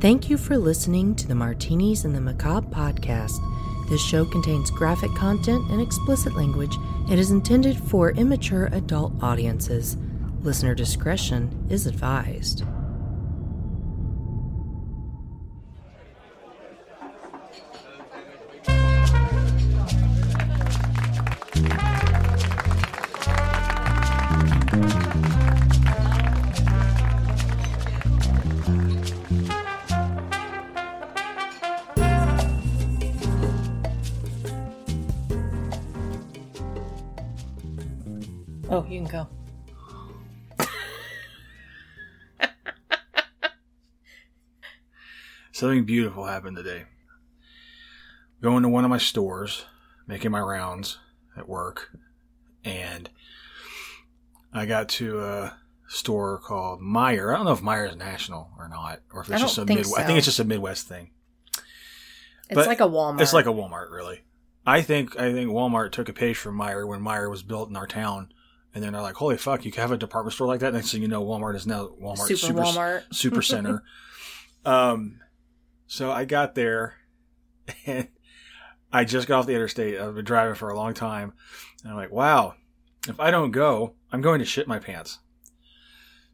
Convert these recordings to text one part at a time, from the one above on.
Thank you for listening to the Martinis and the Macabre podcast. This show contains graphic content and explicit language. It is intended for immature adult audiences. Listener discretion is advised. Something beautiful happened today. Going to one of my stores, making my rounds at work, and I got to a store called Meijer. I don't know if Meijer is national or not, or if it's just a Midwest. I think it's just a Midwest thing. It's But like a Walmart. It's like a Walmart, really. I think I think Walmart took a page from Meijer when Meijer was built in our town, and then they're like, "Holy fuck, you can have a department store like that." Next thing you know, Walmart is now Walmart Super Walmart. super center. um, so I got there, and I just got off the interstate. I've been driving for a long time, and I'm like, "Wow, if I don't go, I'm going to shit my pants."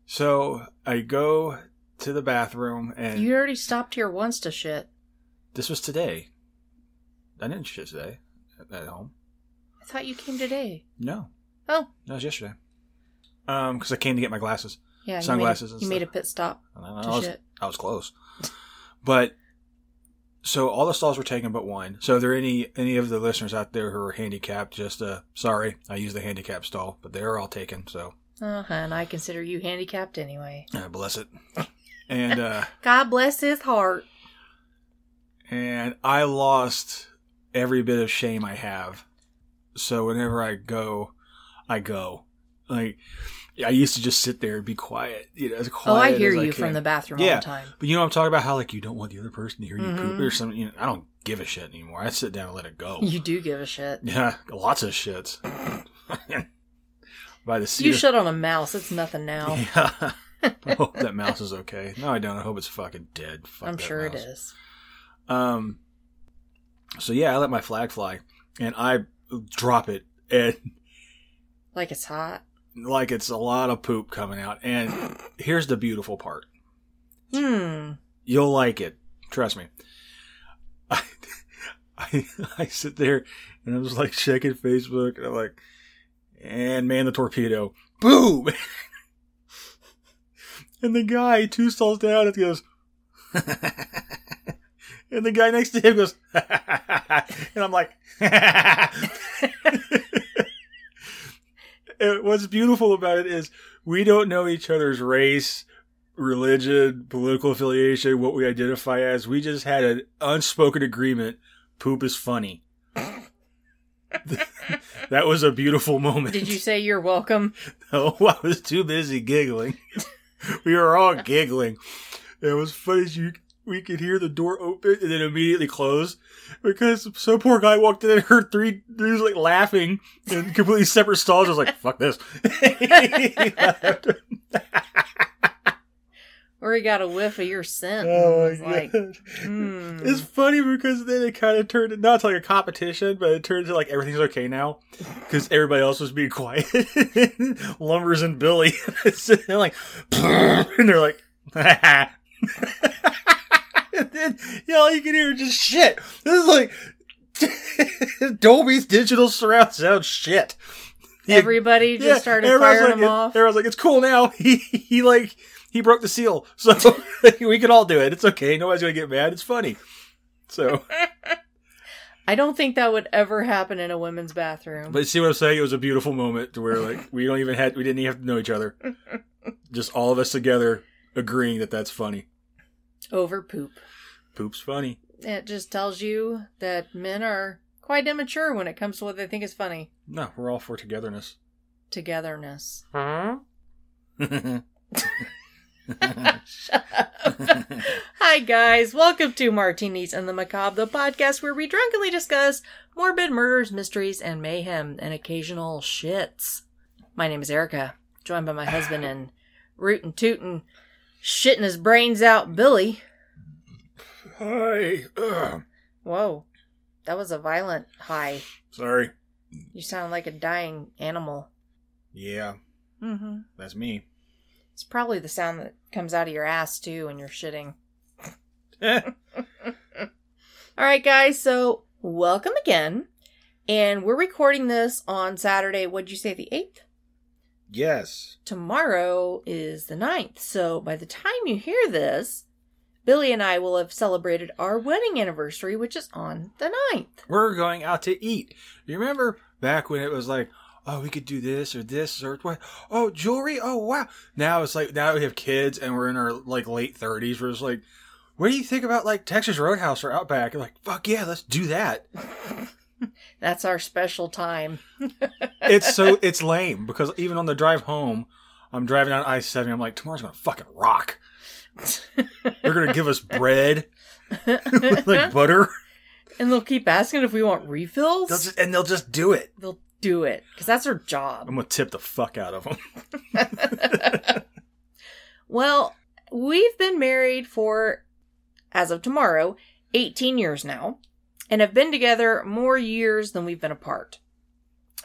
So I go to the bathroom, and You already stopped here once to shit. this was today. I didn't shit today at, home. I thought you came today. No, Oh, that was yesterday. Um, because I came to get my glasses. yeah. Sunglasses You made, a, you made a pit stop I, I was, shit. I was close. But so all the stalls were taken but one. So, are there any any of the listeners out there who are handicapped? Just uh, sorry, I used the handicap stall, but they are all taken. So, Uh-huh, and I consider you handicapped anyway. uh, bless it. And uh, God bless his heart. and I lost every bit of shame I have. So whenever I go, I go. Like I used to just sit there and be quiet. You know, as quiet Oh, I hear you from the bathroom Yeah. all the time. But you know what I'm talking about? How like you don't want the other person to hear you poop Mhm. or something. You know, I don't give a shit anymore. I sit down and let it go. You do give a shit. Yeah, lots of shits. By the seat. You of- shit on a mouse. It's nothing now. Yeah. I hope that mouse is okay. No, I don't. I hope it's fucking dead. Fuck I'm sure it mouse. is. Um. So yeah, I let my flag fly, and I drop it, and Like it's hot. Like it's a lot of poop coming out. And here's the beautiful part: Hmm. you'll like it. Trust me. I, I, I sit there and I was like checking Facebook, and I'm like, and man, the torpedo, boom! and the guy two stalls down, it goes, and the guy next to him goes, and I'm like, what's beautiful about it is we don't know each other's race, religion, political affiliation, what we identify as. We just had an unspoken agreement. Poop is funny. that was a beautiful moment. Did you say you're welcome? No, I was too busy giggling. we were all giggling. It was funny. as You, we could hear the door open and then immediately close because some poor guy walked in and heard three dudes like laughing in completely separate stalls. I was like, "Fuck this." Or he got a whiff of your scent. oh my like, god! hmm. It's funny because then it kind of turned not to like a competition, but it turned to like everything's okay now because everybody else was being quiet. Lumbers and Billy sitting there like, and they're like, then yeah, all you can hear is just shit. This is like Dolby's digital surround sound shit. Yeah, Everybody just started firing like, them off. Everyone's like, it's cool now. He he like he broke the seal, so we can all do it. It's okay. Nobody's gonna get mad. It's funny. So, I don't think that would ever happen in a women's bathroom. but see what I'm saying? It was a beautiful moment to where like we don't even had we didn't even have to know each other. Just all of us together agreeing that that's funny. Over poop. Poop's funny. It just tells you that men are quite immature when it comes to what they think is funny. No, we're all for togetherness. Togetherness. Huh? Hi, guys. Welcome to Martinis and the Macabre, the podcast where we drunkenly discuss morbid murders, mysteries, and mayhem, and occasional shits. My name is Erica, joined by my husband and rootin' tootin', shitting his brains out, Billy. Hi. Ugh. Whoa. That was a violent high. Sorry. You sound like a dying animal. Yeah, Mm-hmm. that's me. It's probably the sound that comes out of your ass too when you're shitting. All right, guys. So welcome again, and we're recording this on Saturday. What'd you say, the eighth? yes. Tomorrow is the 9th. So by the time you hear this, Billy and I will have celebrated our wedding anniversary, which is on the 9th. We're going out to eat. You remember back when it was like, oh, we could do this or this or what? Oh, jewelry. Oh, wow. Now it's like now we have kids and we're in our like late thirties. We're just like, what do you think about like Texas Roadhouse or Outback? You're like, fuck yeah, let's do that. That's our special time. It's so it's lame because even on the drive home, I'm driving down I seventy. I'm like, tomorrow's gonna fucking rock. They're gonna give us bread, like butter, And they'll keep asking if we want refills. they'll just, and they'll just do it. They'll do it because that's their job. I'm gonna tip the fuck out of them. Well, we've been married for, as of tomorrow, 18 years now, and have been together more years than we've been apart.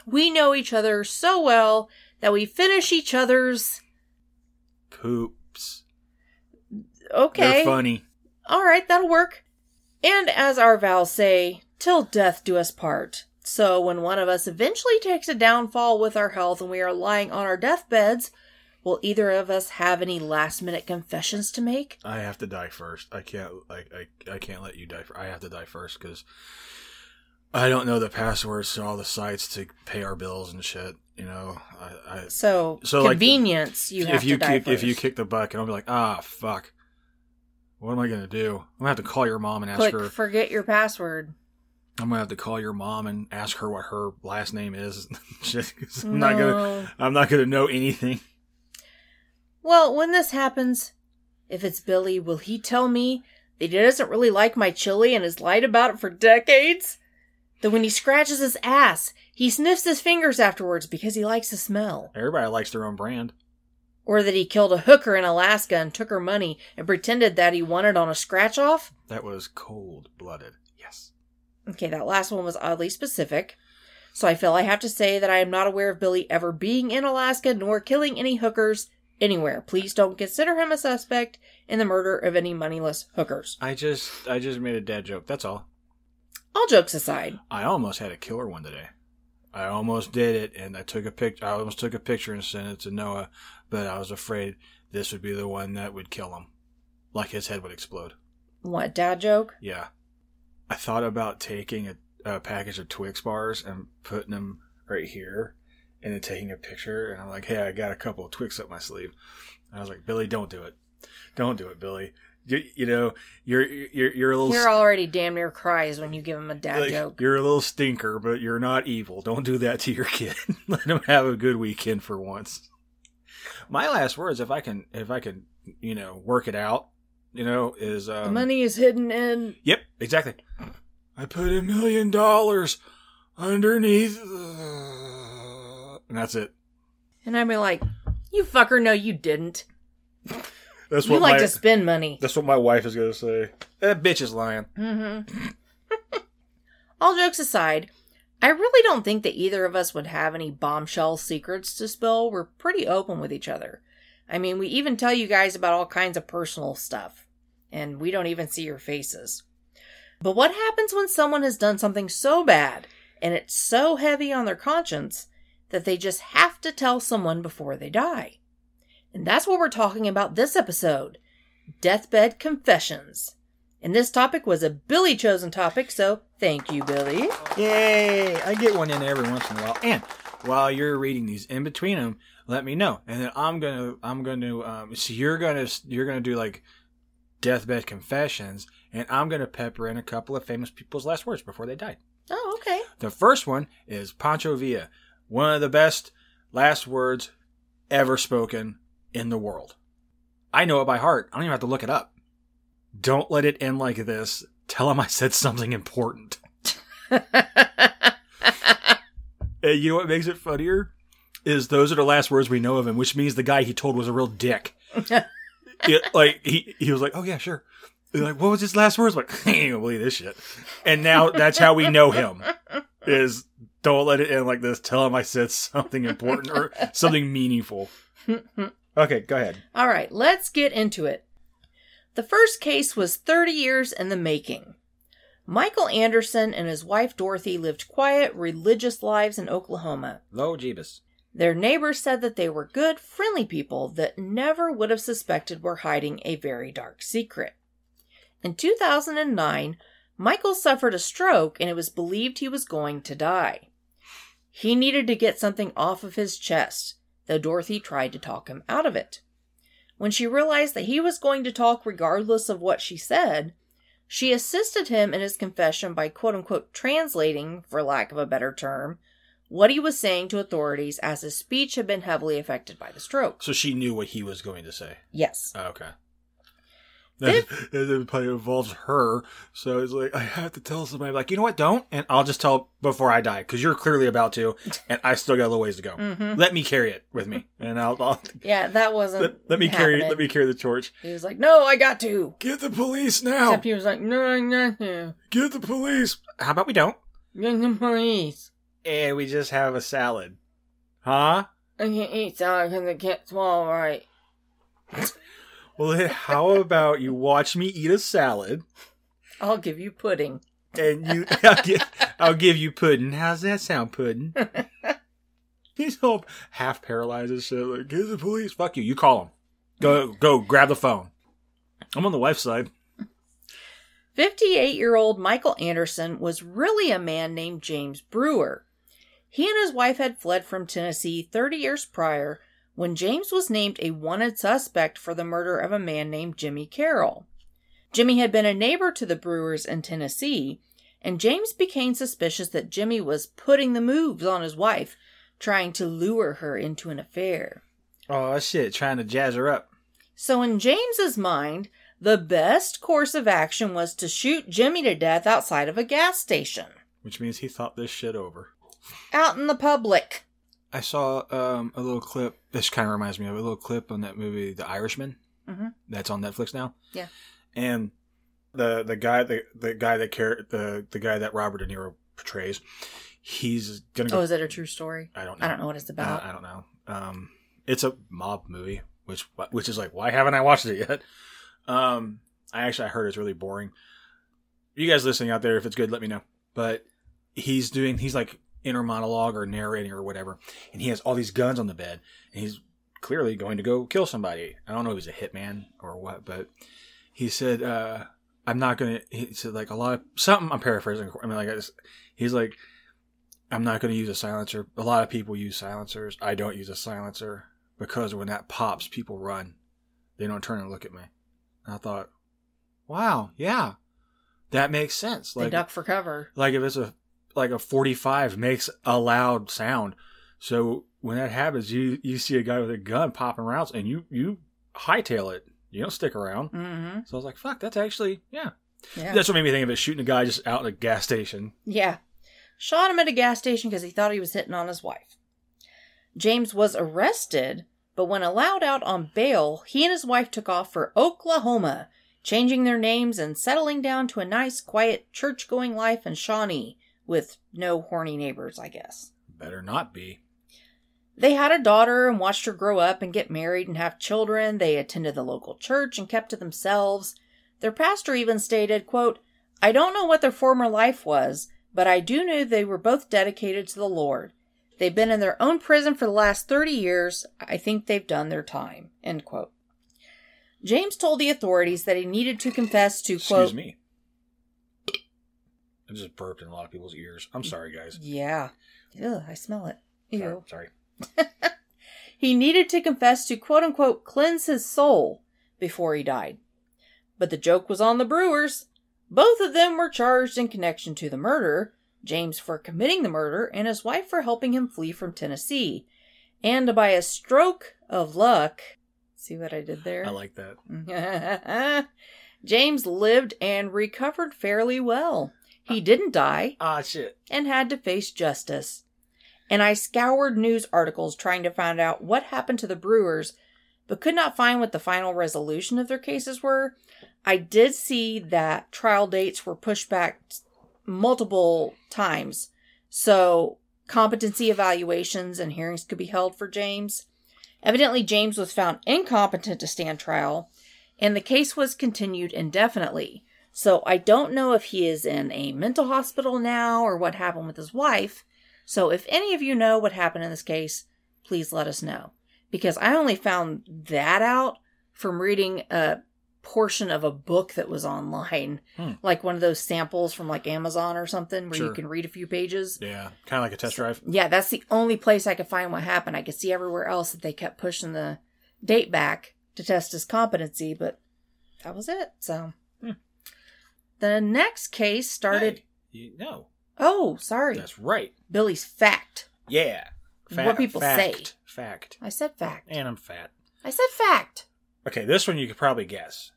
We know each other so well that we finish each other's. Poops. Okay. They're funny. All right, that'll work. And as our vows say, till death do us part. So when one of us eventually takes a downfall with our health and we are lying on our deathbeds, will either of us have any last minute confessions to make? I have to die first. I can't. I I, I can't let you die. For, I have to die first because I don't know the passwords to all the sites to pay our bills and shit. You know, I, I So, So, like, convenience, you have if you to die kick if you kick the bucket, I'll be like, ah, fuck. What am I gonna do? I'm gonna have to call your mom and ask Click her. forget your password. I'm gonna have to call your mom and ask her what her last name is. I'm not gonna. I'm not gonna know anything. Well, when this happens, if it's Billy, will he tell me that he doesn't really like my chili and has lied about it for decades? That when he scratches his ass, he sniffs his fingers afterwards because he likes the smell? Everybody likes their own brand. Or that he killed a hooker in Alaska and took her money and pretended that he won it on a scratch off? That was cold blooded. Yes. Okay, that last one was oddly specific. So I feel I have to say that I am not aware of Billy ever being in Alaska nor killing any hookers anywhere. Please don't consider him a suspect in the murder of any moneyless hookers. I just I just made a dad joke. That's all. All jokes aside, I almost had a killer one today. I almost did it, and I took a pic. I almost took a picture and sent it to Noah, but I was afraid this would be the one that would kill him, like his head would explode. what dad joke? Yeah, I thought about taking a, a package of Twix bars and putting them right here, and then taking a picture. And I'm like, hey, I got a couple of Twix up my sleeve. And I was like, Billy, don't do it, don't do it, Billy. You, you know, you're you're you're a little You're already damn near cries when you give him a dad like, joke. You're a little stinker, but you're not evil. Don't do that to your kid. Let him have a good weekend for once. My last words, if I can, if I can, you know, work it out, you know, is The um, money is hidden in. Yep, exactly. I put a million dollars underneath, the... and that's it. And I'd be like, you fucker, no, you didn't. That's what You what like my to spend money. that's what my wife is gonna say. That bitch is lying. Mm-hmm. All jokes aside, I really don't think that either of us would have any bombshell secrets to spill. We're pretty open with each other. I mean, we even tell you guys about all kinds of personal stuff, and we don't even see your faces. But what happens when someone has done something so bad and it's so heavy on their conscience that they just have to tell someone before they die? And that's what we're talking about this episode Deathbed Confessions. And this topic was a Billy chosen topic, so thank you, Billy. Yay! I get one in every once in a while. And while you're reading these, in between them, let me know, and then I'm gonna, I'm gonna, um, so you're gonna, you're gonna do like deathbed confessions, and I'm gonna pepper in a couple of famous people's last words before they died. Oh, okay. The first one is Pancho Villa, one of the best last words ever spoken in the world. I know it by heart. I don't even have to look it up. Don't let it end like this. Tell him I said something important. And you know what makes it funnier? Is those are the last words we know of him, which means the guy he told was a real dick. It- like he he was like, oh yeah, sure. They're like, what was his last words? Like, I ain't gonna believe this shit. And now that's how we know him. Is don't let it end like this. Tell him I said something important or something meaningful. Okay, go ahead. All right, let's get into it. The first case was 30 years in the making. Michael Anderson and his wife Dorothy lived quiet, religious lives in Oklahoma. Low Jeebus. Their neighbors said that they were good, friendly people that never would have suspected were hiding a very dark secret. In 2009, Michael suffered a stroke and it was believed he was going to die. He needed to get something off of his chest, though Dorothy tried to talk him out of it. When she realized that he was going to talk regardless of what she said, she assisted him in his confession by quote unquote translating, for lack of a better term, what he was saying to authorities as his speech had been heavily affected by the stroke. So she knew what he was going to say. Yes. Oh, okay. That, that probably involves her. So it's like, I have to tell somebody, like, you know what, don't. And I'll just tell before I die, because you're clearly about to, and I still got a little ways to go. Mm-hmm. Let me carry it with me. And I'll, I'll Yeah, that wasn't. let, let me carry let me carry the torch. He was like, "No, I got to." Get the police now. Except he was like, "No, I got to. Get the police. How about we don't? Get the police. And we just have a salad. Huh? I can't eat salad because I can't swallow right." Well, how about you watch me eat a salad I'll give you pudding. and you I'll give, I'll give you pudding. How's that sound, pudding? He's all half paralyzed and shit. Like, get the police. Fuck you. You call him. Go, go, grab the phone. I'm on the wife's side. 58 year old Michael Anderson was really a man named James Brewer. He and his wife had fled from Tennessee 30 years prior when James was named a wanted suspect for the murder of a man named Jimmy Carroll. Jimmy had been a neighbor to the Brewers in Tennessee, and James became suspicious that Jimmy was putting the moves on his wife, trying to lure her into an affair. Oh shit, trying to jazz her up. So, in James's mind, the best course of action was to shoot Jimmy to death outside of a gas station, Which means he thought this shit over. out in the public. I saw um, a little clip. This kind of reminds me of a little clip on that movie, The Irishman. Mhm. That's on Netflix now. Yeah. And the the guy the the guy that care the the guy that Robert De Niro portrays, he's gonna go. Oh, is that a true story? I don't know. I don't know what it's about. Uh, I don't know. Um, it's a mob movie, which which is like, why haven't I watched it yet? Um, I actually I heard it's really boring. You guys listening out there, if it's good, let me know. But he's doing he's like inner monologue or narrating or whatever, and he has all these guns on the bed, and he's clearly going to go kill somebody. I don't know if he's a hitman or what, but he said, uh, "I'm not gonna." He said like a lot of something. I'm paraphrasing. I mean, like I just, he's like, "I'm not gonna use a silencer." A lot of people use silencers. I don't use a silencer because when that pops, people run. They don't turn and look at me. And I thought, "Wow, yeah, that makes sense." they duck for cover. like if it's a like a 45 makes a loud sound so when that happens you you see a guy with a gun popping rounds and you you hightail it you don't stick around Mm-hmm. so i was like fuck that's actually yeah. Yeah. that's what made me think of it shooting a guy just out in a gas station Yeah. Shot him at a gas station because he thought he was hitting on his wife. James was arrested, but when allowed out on bail, he and his wife took off for Oklahoma, changing their names and settling down to a nice, quiet, church going life in Shawnee with no horny neighbors, I guess. better not be They had a daughter and watched her grow up and get married and have children. They attended the local church and kept to themselves. Their pastor even stated, quote, I don't know what their former life was, but I do know they were both dedicated to the Lord. They've been in their own prison for the last 30 years. I think they've done their time. End quote. James told the authorities that he needed to confess to, excuse quote, me i just burped in a lot of people's ears i'm sorry guys Yeah. Ugh, I smell it. Ew. sorry, sorry. He needed to confess to quote unquote cleanse his soul before he died. But the joke was on the Brewers. Both of them were charged in connection to the murder James for committing the murder and his wife for helping him flee from Tennessee. And by a stroke of luck, see what I did there? i like that James lived and recovered fairly well. He didn't die ah shit and had to face justice. And I scoured news articles trying to find out what happened to the Brewers, but could not find what the final resolution of their cases were. I did see that trial dates were pushed back multiple times. So competency evaluations and hearings could be held for James. Evidently, James was found incompetent to stand trial, and the case was continued indefinitely. So I don't know if he is in a mental hospital now or what happened with his wife. So if any of you know what happened in this case, please let us know. Because I only found that out from reading a portion of a book that was online, Hmm. like one of those samples from like Amazon or something where you can read a few pages. Yeah, kind of like a test drive. Yeah, that's the only place I could find what happened. I could see everywhere else that they kept pushing the date back to test his competency, but that was it. So. The next case started. Hey, you, no, Oh, sorry, that's right. Billy's fact. Yeah. What people say. fact, Fact. I said fact. And I'm fat. I said fact. Okay, this one you could probably guess.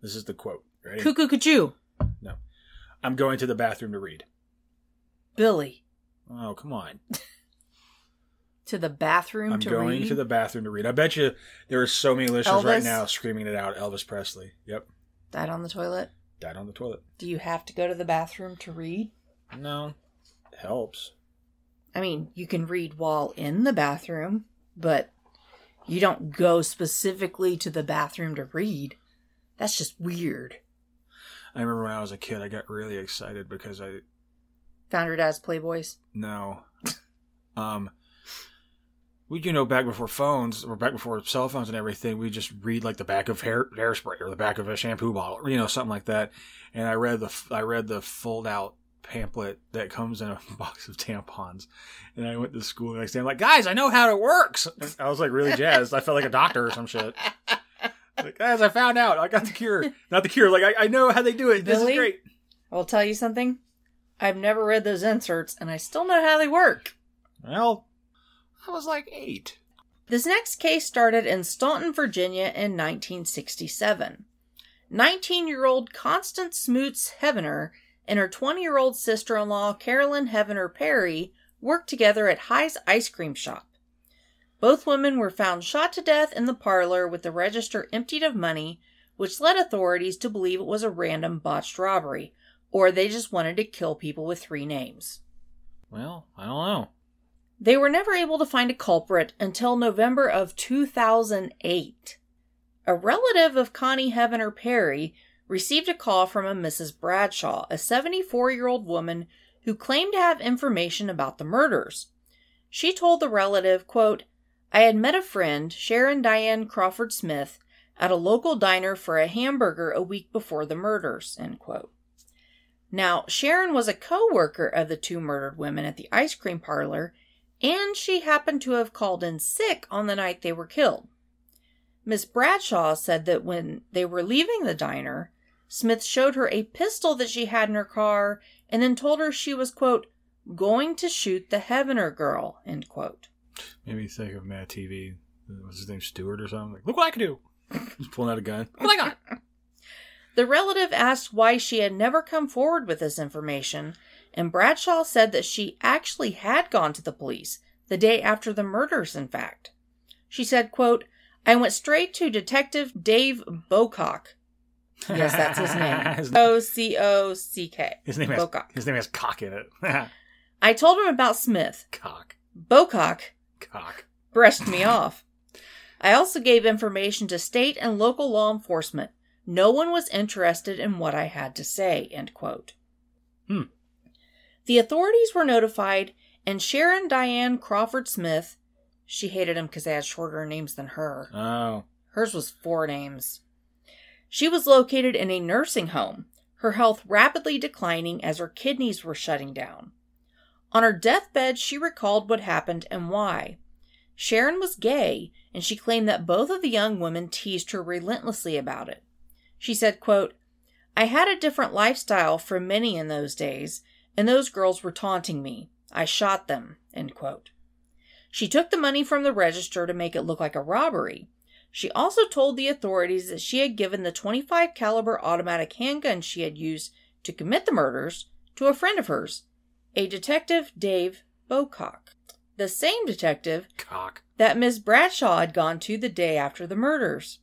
This is the quote. Ready? Cuckoo cuckoo. No. I'm going to the bathroom to read. Billy Oh, come on. to the bathroom I'm to going read. to the bathroom to read. I bet you there are so many listeners right now screaming it out. Elvis Presley. Yep. Died on the toilet. Died on the toilet. Do you have to go to the bathroom to read? No. it Helps. I mean, you can read while in the bathroom, but you don't go specifically to the bathroom to read. That's just weird. I remember when I was a kid, I got really excited because I Found your dad's Playboys. no, um, we you know back before phones or back before cell phones and everything, we just read like the back of hair hairspray or the back of a shampoo bottle, or, you know, something like that. And I read the I read the fold out pamphlet that comes in a box of tampons, and I went to school the next day. I'm like, guys, I know how it works. And I was like really jazzed. I felt like a doctor or some shit. Like, guys, I found out. I got the cure. Not the cure. Like I, I know how they do it. This is great. I will tell you something. I've never read those inserts, and I still know how they work. Well, I was like eight. This next case started in Staunton, Virginia in 1967. 19 year old Constance Smoots Heavener and her 20 year old sister in law Carolyn Heavener Perry worked together at High's Ice Cream Shop. Both women were found shot to death in the parlor with the register emptied of money, which led authorities to believe it was a random botched robbery, or they just wanted to kill people with three names. Well, I don't know. They were never able to find a culprit until November of 2008. A relative of Connie Heavener Perry received a call from a Mrs. Bradshaw, a 74 year old woman who claimed to have information about the murders. She told the relative, quote, I had met a friend, Sharon Diane Crawford Smith, at a local diner for a hamburger a week before the murders, end quote. Now, Sharon was a co worker of the two murdered women at the ice cream parlor and she happened to have called in sick on the night they were killed. Miss Bradshaw said that when they were leaving the diner, Smith showed her a pistol that she had in her car and then told her she was, quote, going to shoot the Heavener girl, end quote. Made me think of Mad TV. What's his name? Stuart or something? Like, look what I can do. Just pulling out a gun. Look what I got. The relative asked why she had never come forward with this information, and Bradshaw said that she actually had gone to the police the day after the murders, in fact. She said, quote, I went straight to Detective Dave Bocock. Yes, that's his name. O C O C K. his name has Bocock. his name has cock in it. I told him about Smith. cock. Bocock Cock. brushed me off. I also gave information to state and local law enforcement. No one was interested in what I had to say. End quote. Hmm. The authorities were notified, and Sharon Diane Crawford Smith, she hated him because they had shorter names than her. Oh. Hers was four names. She was located in a nursing home, her health rapidly declining as her kidneys were shutting down. On her deathbed, she recalled what happened and why. Sharon was gay, and she claimed that both of the young women teased her relentlessly about it. She said, quote, I had a different lifestyle from many in those days, and those girls were taunting me. I shot them. End quote. She took the money from the register to make it look like a robbery. She also told the authorities that she had given the 25 caliber automatic handgun she had used to commit the murders to a friend of hers, a detective Dave Bocock. the same detective Cock. that Miss Bradshaw had gone to the day after the murders.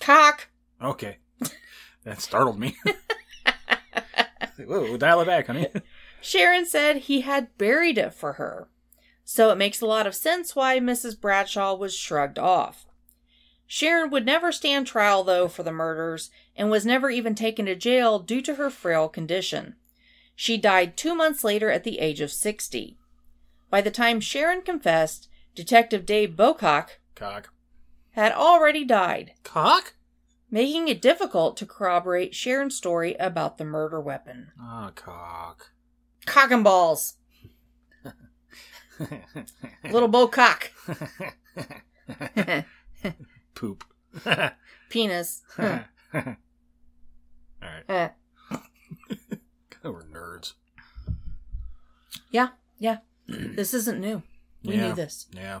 Cock! Okay. That startled me. Whoa, dial it back, honey. Sharon said he had buried it for her. So it makes a lot of sense why Mrs. Bradshaw was shrugged off. Sharon would never stand trial, though, for the murders and was never even taken to jail due to her frail condition. She died two months later at the age of 60. By the time Sharon confessed, Detective Dave Bocock Cock. had already died, Cock? Making it difficult to corroborate Sharon's story about the murder weapon. Ah, cock. Cock and balls! Little Bocock! Poop. Penis. All right. Eh. We're nerds. Yeah, yeah. this isn't new. We Yeah. knew this. Yeah.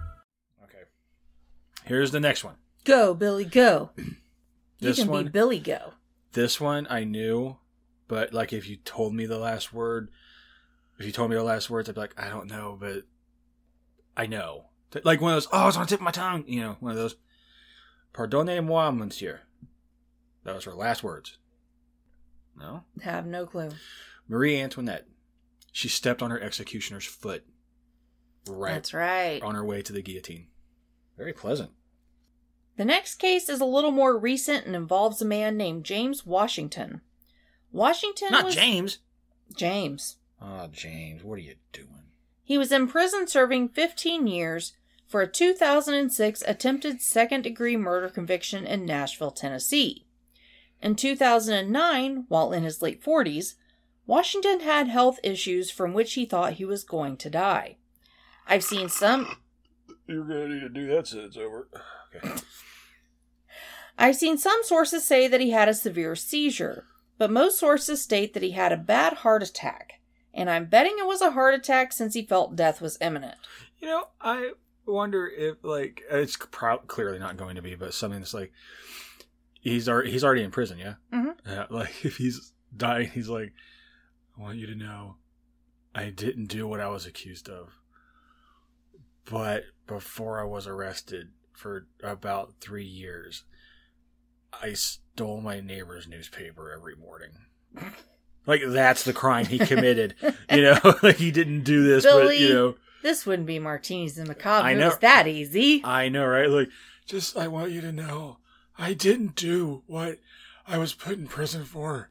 Here's the next one. Go, Billy, go. You This can one. be Billy Go. This one I knew, but like if you told me the last word, if you told me the last words, I'd be like, I don't know, but I know. Like one of those, oh, it's on the tip of my tongue. You know, one of those. Pardonnez-moi, monsieur. That was her last words. No? Have no clue. Marie Antoinette. She stepped on her executioner's foot. Right That's right. on her way to the guillotine. Very pleasant. The next case is a little more recent and involves a man named James Washington. Washington Not was James. James. Oh, James, what are you doing? He was in prison serving 15 years for a 2006 attempted second degree murder conviction in Nashville, Tennessee. In 2009, while in his late 40s, Washington had health issues from which he thought he was going to die. I've seen some You're gonna need to do that so it's over. Okay. I've seen some sources say that he had a severe seizure, but most sources state that he had a bad heart attack. And I'm betting it was a heart attack since he felt death was imminent. You know, I wonder if like it's pro- clearly not going to be, but something that's like he's already he's already in prison, yeah. Mhm. Yeah, like if he's dying, he's like, I want you to know, I didn't do what I was accused of, but before I was arrested for about three years, I stole my neighbor's newspaper every morning. Like that's the crime he committed, you know. like he didn't do this, but you know. This wouldn't be Martinis and Macabre I it know. was that easy. I know, right? Like, just I want you to know, I didn't do what I was put in prison for,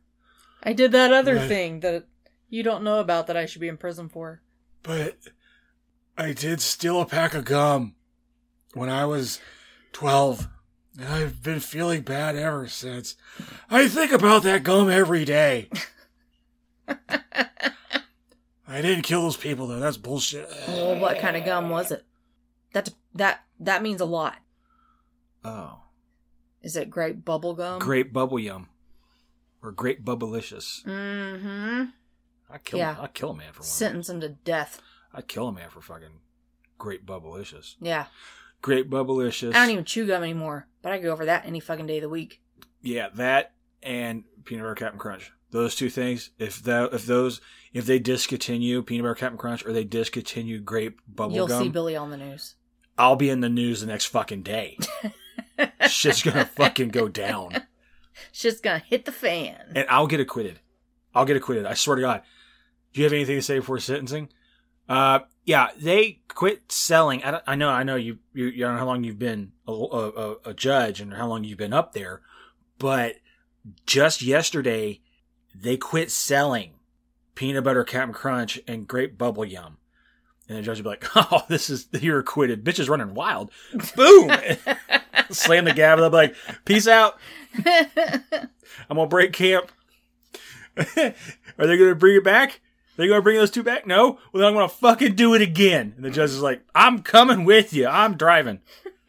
I did that other Right. thing that you don't know about that I should be in prison for. but I did steal a pack of gum when I was twelve, and I've been feeling bad ever since. I think about that gum every day. I didn't kill those people though. That's bullshit. Well, what kind of gum was it? That that that means a lot. Oh, Is it grape bubble gum? grape bubble yum, or grape bubblicious. Mm-hmm. I kill. Yeah. I kill a man for one. Sentence him to death. I'd kill a man for fucking Great Bubblicious. Yeah. Great Bubblicious. I don't even chew gum anymore, but I go over that any fucking day of the week. Yeah, that and peanut butter Captain Crunch. Those two things. If that, if those, if they discontinue peanut butter Captain Crunch or they discontinue Grape Bubble You'll see Billy on the news. I'll be in the news the next fucking day. Shit's gonna fucking go down, Shit's gonna hit the fan. and I'll get acquitted. I'll get acquitted. I swear to God. Do you have anything to say before sentencing? Uh, yeah, they quit selling. I, I know, I know you, you, you don't know how long you've been a, a, a judge and how long you've been up there, but just yesterday they quit selling peanut butter Captain Crunch and grape bubble yum. And the judge would be like, "Oh, this is you're acquitted. Bitch is running wild." Boom! Slam the gavel. They'll be like, "Peace out. I'm gonna break camp." Are they gonna bring it back? They gonna bring those two back? No. Well, then I'm gonna fucking do it again. And the judge is like, I'm coming with you. I'm driving.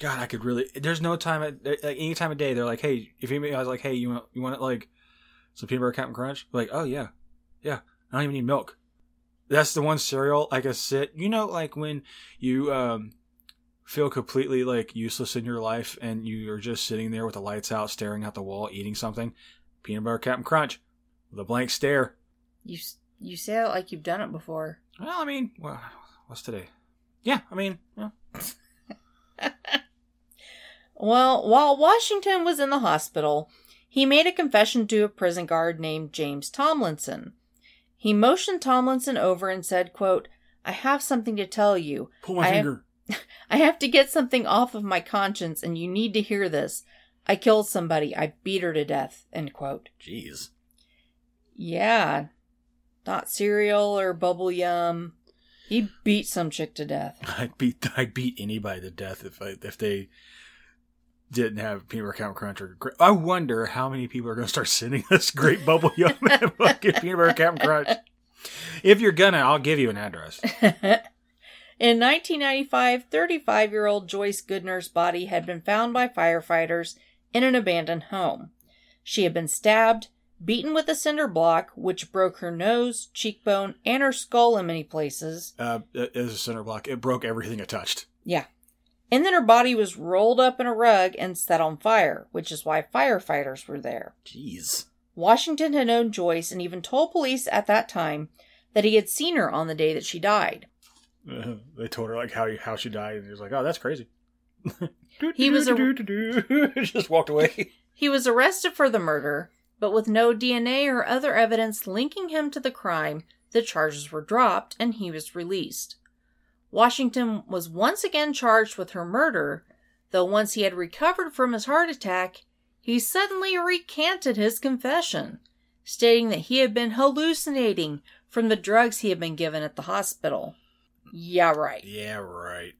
God, I could really. There's no time at like any time of day. They're like, hey, if you, I was like, hey, you want you want it like some peanut butter Captain Crunch? Like, oh yeah, yeah. I don't even need milk. That's the one cereal I can sit. You know, like when you um feel completely like useless in your life and you're just sitting there with the lights out, staring at the wall, eating something. Peanut butter Captain Crunch with a blank stare. You you say it like you've done it before. Well, I mean, well, what's today? Yeah, I mean, yeah. Well, while Washington was in the hospital, he made a confession to a prison guard named James Tomlinson. He motioned Tomlinson over and said, quote, I have something to tell you. pull my I have- finger. I have to get something off of my conscience, and you need to hear this. I killed somebody. I beat her to death. End quote. Jeez. Yeah. Not cereal or bubble yum. He beat some chick to death. I'd beat I'd beat anybody to death if I if they didn't have peanut butter Captain Crunch. Or, I wonder how many people are going to start sending us great bubble yum and fucking peanut butter Crunch. If you're gonna, I'll give you an address. In 1995, 35 year old Joyce Goodner's body had been found by firefighters in an abandoned home. She had been stabbed, beaten with a cinder block, which broke her nose, cheekbone, and her skull in many places. Uh, it was a cinder block. It broke everything it touched. Yeah. And then her body was rolled up in a rug and set on fire, which is why firefighters were there. Jeez. Washington had known Joyce and even told police at that time that he had seen her on the day that she died. Uh, they told her like how how she died, and he was like, "Oh, that's crazy." He was a- just walked away. He was arrested for the murder, but with no DNA or other evidence linking him to the crime, the charges were dropped and he was released. Washington was once again charged with her murder, though once he had recovered from his heart attack, he suddenly recanted his confession, stating that he had been hallucinating from the drugs he had been given at the hospital. Yeah, right. Yeah, right.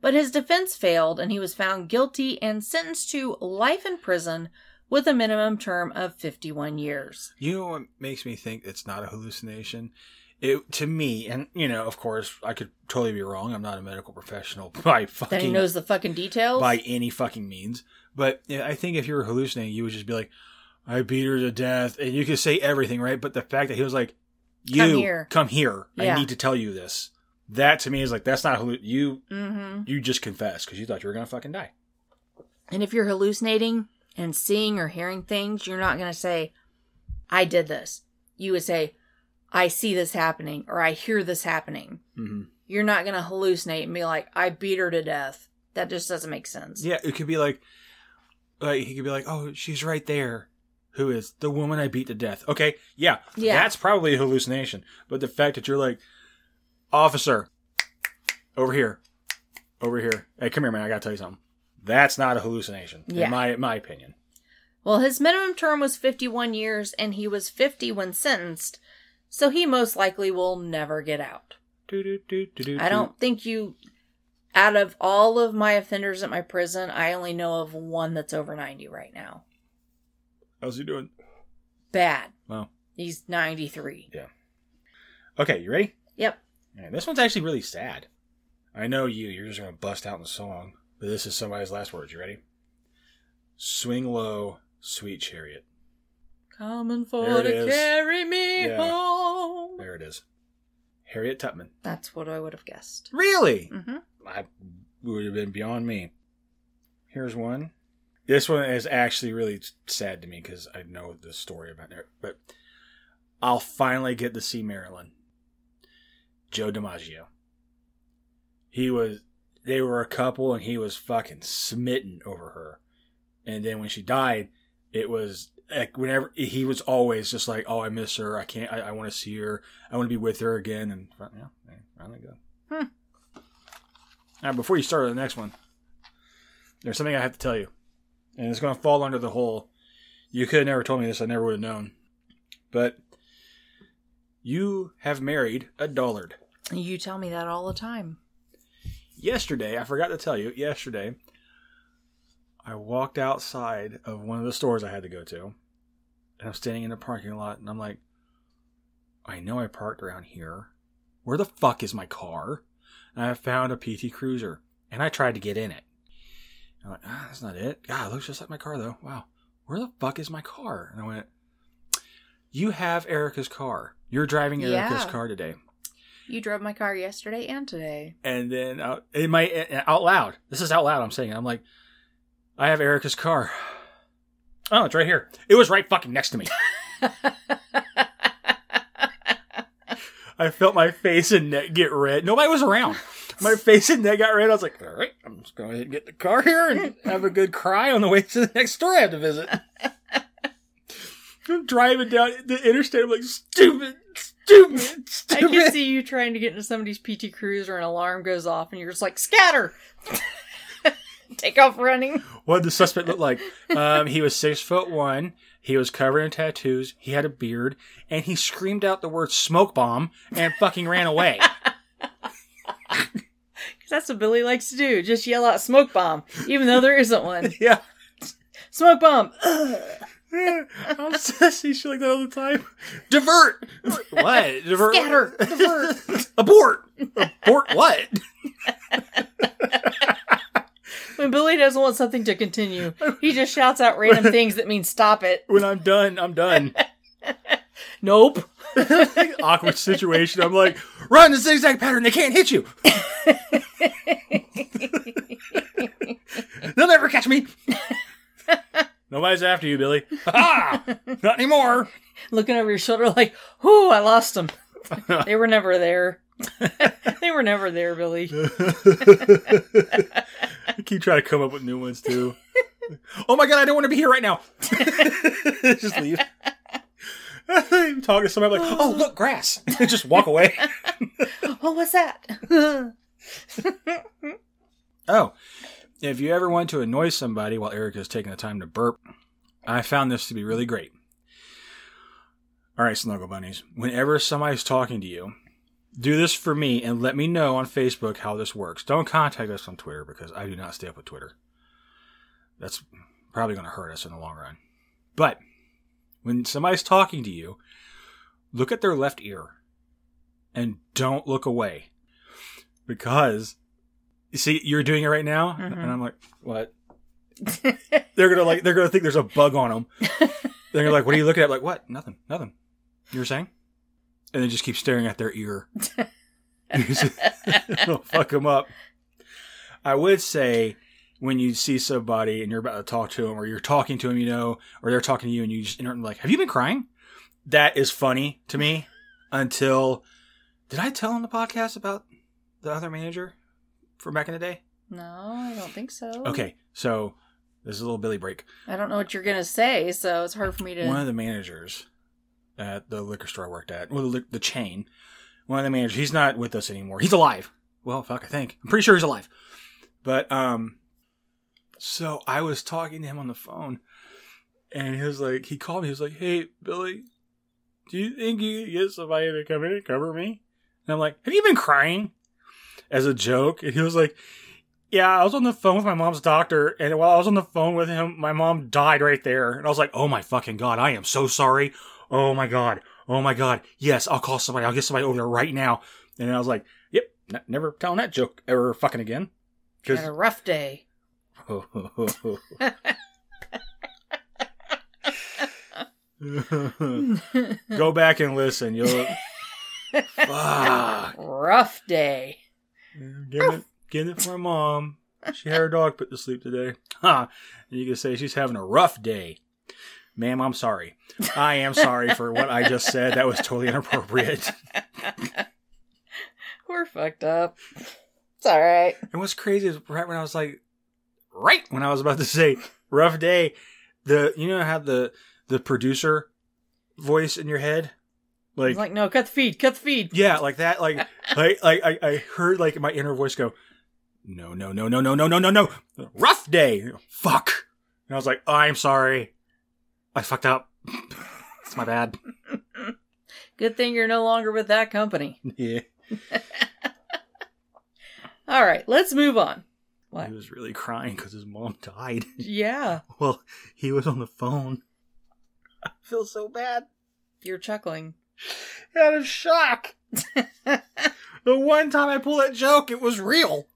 But his defense failed and he was found guilty and sentenced to life in prison with a minimum term of 51 years. You know what makes me think it's not a hallucination? It to me, and you know, of course, I could totally be wrong. I'm not a medical professional by fucking Then he knows the fucking details. by any fucking means. But I think if you were hallucinating, you would just be like, "I beat her to death," and you could say everything, right? But the fact that he was like, "You Come here. come here. Yeah. I need to tell you this." That to me is like that's not halluc- you. hmm You just confessed because you thought you were gonna fucking die. And if you're hallucinating and seeing or hearing things, you're not going to say, I did this. You would say, I see this happening or I hear this happening. Mm-hmm. You're not going to hallucinate and be like, I beat her to death. That just doesn't make sense. Yeah, it could be like, like he could be like, "Oh, she's right there." Who is the woman I beat to death? Okay, yeah, Yeah. that's probably a hallucination. But the fact that you're like, officer, over here, over here, hey, come here, man, I gotta tell you something. That's not a hallucination, Yeah. in my in my opinion. Well, his minimum term was 51 years and he was 50 when sentenced, so he most likely will never get out. Do, do, do, I don't think you. Out of all of my offenders at my prison, I only know of one that's over 90 right now. How's he doing? Bad. Well, He's 93. Yeah. okay, you ready? Yep. This one's actually really sad. I know you. You're just gonna bust out in the song, this is somebody's last words. You ready? Swing low, sweet chariot. Coming for to is. carry me Yeah. home. There it is. Harriet Tubman. That's what I would have guessed. Really? hmm I would have been beyond me. Here's one. This one is actually really sad to me because I know the story about it. But I'll finally get to see Marilyn. Joe DiMaggio. He was, they were a couple and he was fucking smitten over her. And then when she died, it was like whenever he was always just like, oh, I miss her. I can't, I, I want to see her. I want to be with her again. And yeah, finally go. Hmm. Now, before you start the next one, there's something I have to tell you. And it's going to fall under the whole, you could have never told me this, I never would have known. But you have married a dullard. You tell me that all the time. Yesterday, I forgot to tell you, yesterday, I walked outside of one of the stores I had to go to. And I'm standing in the parking lot and I'm like, I know I parked around here. Where the fuck is my car? And I found a PT Cruiser, and I tried to get in it. I'm like, ah, that's not it. God, it looks just like my car though. Wow, where the fuck is my car? And I went, you have Erica's car. You're driving Erica's Yeah. car today. You drove my car yesterday and today. And then uh, in my out loud, this is out loud. I'm saying. I'm like, I have Erica's car. Oh, it's right here. It was right fucking next to me. I felt my face and neck get red. Nobody was around. My face and neck got red. I was like, all right, I'm just going to get the car here and have a good cry on the way to the next store I have to visit. I'm driving down the interstate. I'm like, stupid, stupid, I can see you trying to get into somebody's PT Cruiser and an alarm goes off and you're just like, scatter! Take off running. What did the suspect look like? Um, he was six foot one. He was covered in tattoos. He had a beard, and he screamed out the word "smoke bomb" and fucking ran away. Because that's what Billy likes to do. Just yell out smoke bomb, even though there isn't one. yeah, Smoke bomb! I'm see shit like that all the time. Divert. What? Divert. Scatter! Divert! Abort. Abort. What? When Billy doesn't want something to continue, he just shouts out random things that mean stop it. When I'm done, I'm done. Nope. Awkward situation. I'm like, run the zigzag pattern. They can't hit you. They'll never catch me. Nobody's after you, Billy. Ha! Not anymore. Looking over your shoulder like, whoo, I lost them. they were never there. they were never there, Billy. I keep trying to come up with new ones too. oh my god, I don't want to be here right now. Just leave. Talk to somebody I'm like, oh look, grass. Just walk away. Oh, what's that? Oh, if you ever want to annoy somebody while Eric is taking the time to burp, I found this to be really great. All right, Snuggle Bunnies. Whenever somebody's talking to you, do this for me and let me know on Facebook how this works. Don't contact us on Twitter because I do not stay up with Twitter. That's probably going to hurt us in the long run. But when somebody's talking to you, look at their left ear and don't look away because you see you're doing it right now? And i'm like what? Mm-hmm. They're gonna like they're gonna think there's a bug on them they're gonna like what are you looking at? Like what? Nothing. Nothing. You were saying? And they just keep staring at their ear. It'll fuck them up. I would say when you see somebody and you're about to talk to them or you're talking to them you know or they're talking to you and you just interrupt like have you been crying? That is funny to me until did i tell on the podcast about the other manager from back in the day no, I don't think so. Okay, so this is a little Billy break. I don't know what you're to say, so it's hard for me to. One of the managers at the liquor store I worked at, well, the, the chain, one of the managers, he's not with us anymore. He's alive. Well, fuck, I think. I'm pretty sure he's alive. But, um, so I was talking to him on the phone, and he was like, he called me, he was like, hey, Billy, do you think you could get somebody to come in and cover me? And I'm like, have you been crying? As a joke. And he was like, yeah, I was on the phone with my mom's doctor, and while I was on the phone with him, my mom died right there. And I was like, oh my fucking god, I am so sorry. Oh my god. Oh my god. Yes, I'll call somebody. I'll get somebody over there right now. And I was like, yep, n- never telling that joke ever fucking again. had a rough day. Go back and listen. You'll. Fuck. Rough day. Getting it, getting it for my mom. She had her dog put to sleep today. Huh. And you can say she's having a rough day. Ma'am, I'm sorry. I am sorry for what I just said. That was totally inappropriate. We're fucked up. It's all right. And what's crazy is right when I was like, right when I was about to say rough day, the you know how the the producer voice in your head, like, like, no, cut the feed, cut the feed. yeah, like that, like like like I, I heard like my inner voice go, no no no no no no no no no, rough day, fuck. And I was like, oh, I'm sorry, I fucked up. it's my bad. Good thing you're no longer with that company. Yeah, All right, let's move on. What? he was really crying because his mom died. Yeah, well, he was on the phone. I feel so bad. you're chuckling. Out of shock. the one time I pulled that joke, it was real.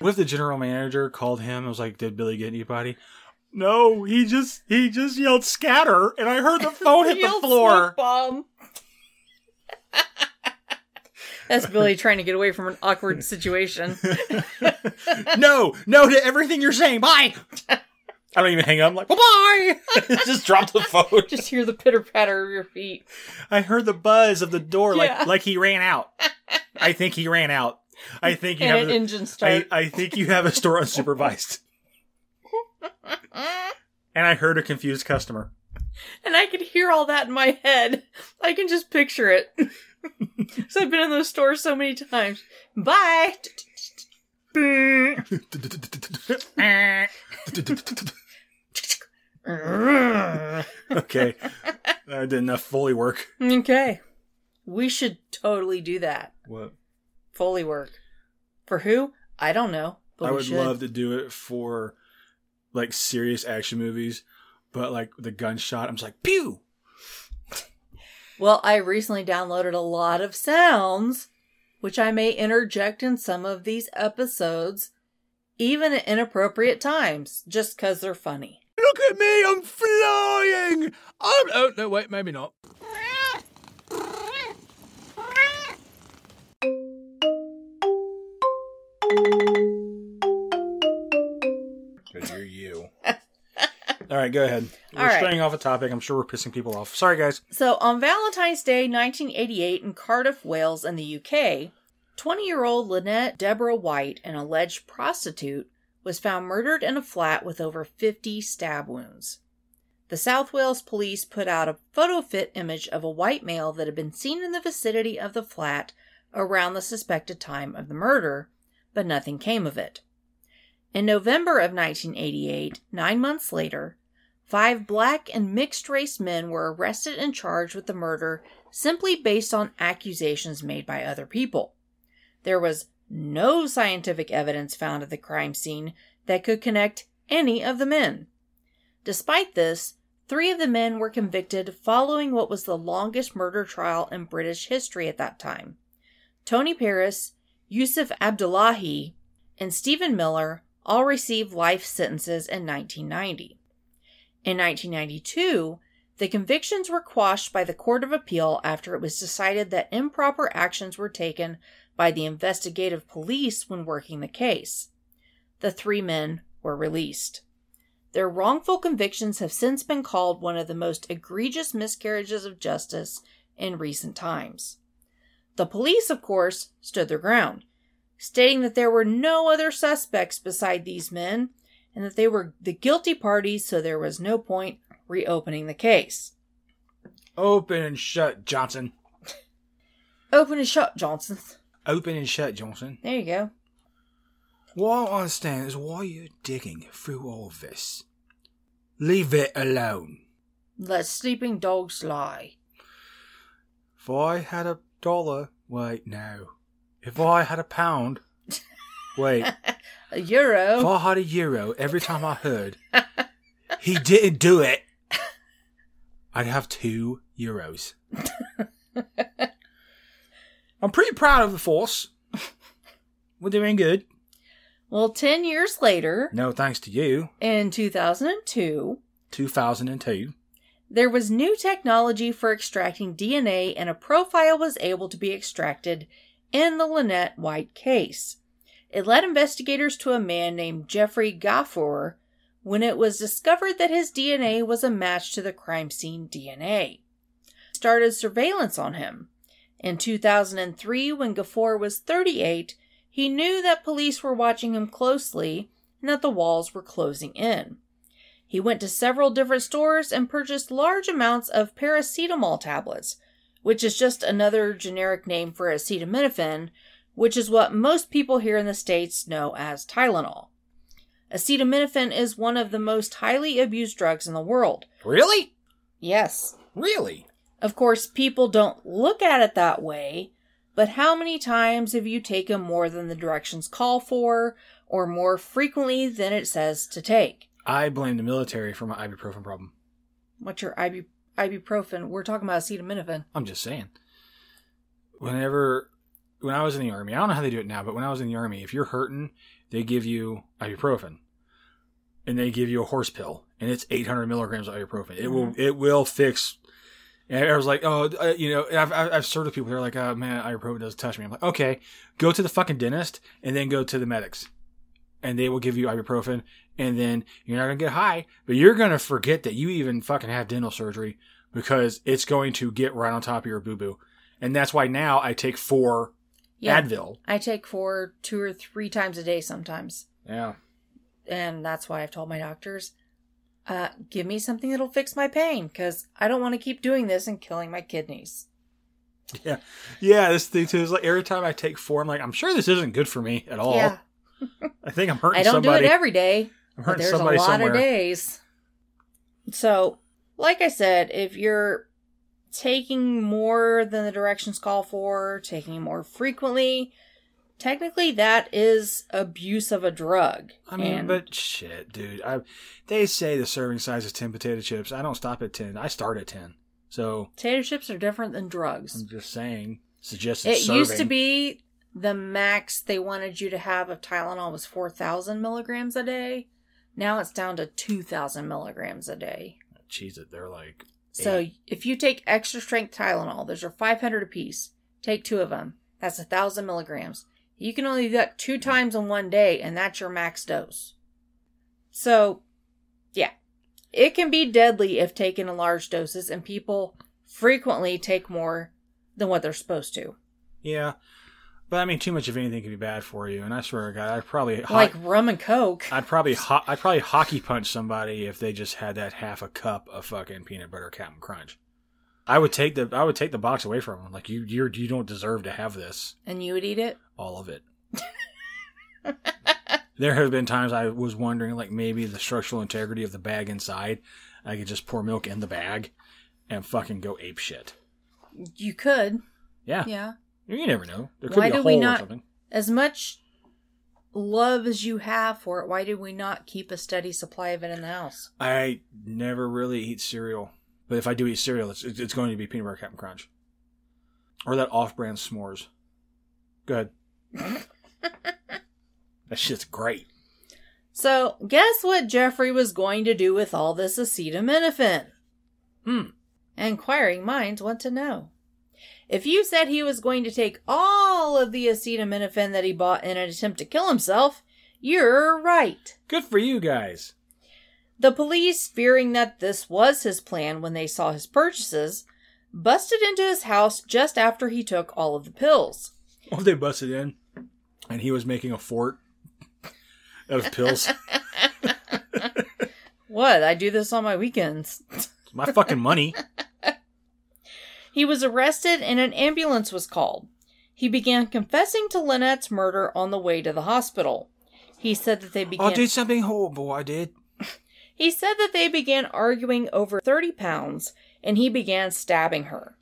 what if the general manager called him and was like, Did Billy get anybody? No, he just he just yelled scatter and I heard the phone hit the floor. bomb. That's Billy trying to get away from an awkward situation. no, no to everything you're saying. Bye. I don't even hang up. I'm like, bye bye. just drop the phone. Just hear the pitter patter of your feet. I heard the buzz of the door like Yeah. like he ran out. I think he ran out. I think you And have an the- engine start. I think you have a store unsupervised. and I heard a confused customer. And I can hear all that in my head. I can just picture it. Because I've been in those stores so many times. Bye. okay. I did enough Foley work. Okay. We should totally do that. What? Foley work. For who? I don't know. I would should. love to do it for like serious action movies, but like the gunshot, I'm just like, pew! Well, I recently downloaded a lot of sounds, which I may interject in some of these episodes, even at inappropriate times, just because they're funny. Look at me, I'm flying! I'm. Oh, no, wait, maybe not. Because you're you. All right, go ahead. We're All right. straying off a topic. I'm sure we're pissing people off. Sorry, guys. So, on Valentine's Day 1988 in Cardiff, Wales, in the UK, 20 year old Lynette Deborah White, an alleged prostitute, was found murdered in a flat with over 50 stab wounds. The South Wales police put out a photo fit image of a white male that had been seen in the vicinity of the flat around the suspected time of the murder, but nothing came of it. In November of 1988, nine months later, Five black and mixed race men were arrested and charged with the murder simply based on accusations made by other people. There was no scientific evidence found at the crime scene that could connect any of the men. Despite this, three of the men were convicted following what was the longest murder trial in British history at that time. Tony Paris, Yusuf Abdullahi, and Stephen Miller all received life sentences in 1990. In 1992, the convictions were quashed by the Court of Appeal after it was decided that improper actions were taken by the investigative police when working the case. The three men were released. Their wrongful convictions have since been called one of the most egregious miscarriages of justice in recent times. The police, of course, stood their ground, stating that there were no other suspects beside these men and that they were the guilty parties, so there was no point reopening the case. Open and shut, Johnson. Open and shut, Johnson. Open and shut, Johnson. There you go. What I don't understand is why you're digging through all this. Leave it alone. Let sleeping dogs lie. If I had a dollar, wait, no. If I had a pound, wait. A euro. If. I had a euro every time I heard he didn't do it, I'd have two euros. I'm pretty proud of the force. We're doing good. Well, 10 years later, No thanks to you. in 2002, 2002. there was new technology for extracting DNA, and a profile was able to be extracted in the Lynette White case. It led investigators to a man named Jeffrey Gafoor when it was discovered that his DNA was a match to the crime scene DNA. Started surveillance on him. In 2003, when Gafoor was 38, he knew that police were watching him closely and that the walls were closing in. He went to several different stores and purchased large amounts of paracetamol tablets, which is just another generic name for acetaminophen, which is what most people here in the States know as Tylenol. Acetaminophen is one of the most highly abused drugs in the world. Really? Yes. Really? Of course, people don't look at it that way, but how many times have you taken more than the directions call for, or more frequently than it says to take? I blame the military for my ibuprofen problem. What's your ibu- ibuprofen. We're talking about acetaminophen. I'm just saying. Whenever, when I was in the army, I don't know how they do it now, but when I was in the army, if you're hurting, they give you ibuprofen, and they give you a horse pill, and it's 800 milligrams of ibuprofen. It will, mm-hmm. it will fix. And I was like, oh, uh, you know, I've, I've served with people. They're like, oh man, ibuprofen doesn't touch me. I'm like, okay, go to the fucking dentist, and then go to the medics, and they will give you ibuprofen, and then you're not gonna get high, but you're gonna forget that you even fucking have dental surgery because it's going to get right on top of your boo boo. And that's why now I take four Yeah. Advil. I take four two or three times a day sometimes. Yeah. And that's why I've told my doctors, uh, give me something that'll fix my pain because I don't want to keep doing this and killing my kidneys. Yeah. Yeah, this thing too is like every time I take four, I'm like, I'm sure this isn't good for me at all. Yeah. I think I'm hurting somebody. I don't somebody. do it every day, I'm hurting there's a lot somewhere. of days. So, like I said, if you're taking more than the directions call for, taking more frequently, technically that is abuse of a drug. I mean, And but shit, dude. I, they say the serving size is 10 potato chips. I don't stop at 10. I start at 10. So potato chips are different than drugs. I'm just saying, suggested It used to be the max they wanted you to have of Tylenol was 4,000 milligrams a day. Now it's down to 2,000 milligrams a day. Cheese it. They're like, So if you take extra strength Tylenol, those are 500 apiece. Take two of them. That's a thousand milligrams. You can only do that two times in one day, and that's your max dose. So, yeah, it can be deadly if taken in large doses, and people frequently take more than what they're supposed to. yeah. But I mean, too much of anything can be bad for you. And I swear to God, I'd probably Like rum and coke. I'd probably ho- I'd probably hockey punch somebody if they just had that half a cup of fucking peanut butter Captain Crunch. I would take the I would take the box away from them. Like you you you don't deserve to have this. And you would eat it? All of it. there have been times I was wondering like maybe the structural integrity of the bag inside. I could just pour milk in the bag and fucking go ape shit. You could. Yeah. Yeah. You never know. There could Why be a do hole we or not- something. As much love as you have for it, why did we not keep a steady supply of it in the house? I never really eat cereal, but if I do eat cereal, it's it's going to be peanut butter Captain Crunch, or that off-brand s'mores. Good. that shit's great. So, guess what Jeffrey was going to do with all this acetaminophen? Hmm. Inquiring minds want to know. If you said he was going to take all of the acetaminophen that he bought in an attempt to kill himself, you're right. Good for you guys. The police, fearing that this was his plan when they saw his purchases, busted into his house just after he took all of the pills. Well, they busted in, and he was making a fort out of pills. What? I do this on my weekends. It's my fucking money. He was arrested and an ambulance was called. He began confessing to Lynette's murder on the way to the hospital. He said that they began I did something horrible. I did. He said that they began arguing over 30 pounds and he began stabbing her.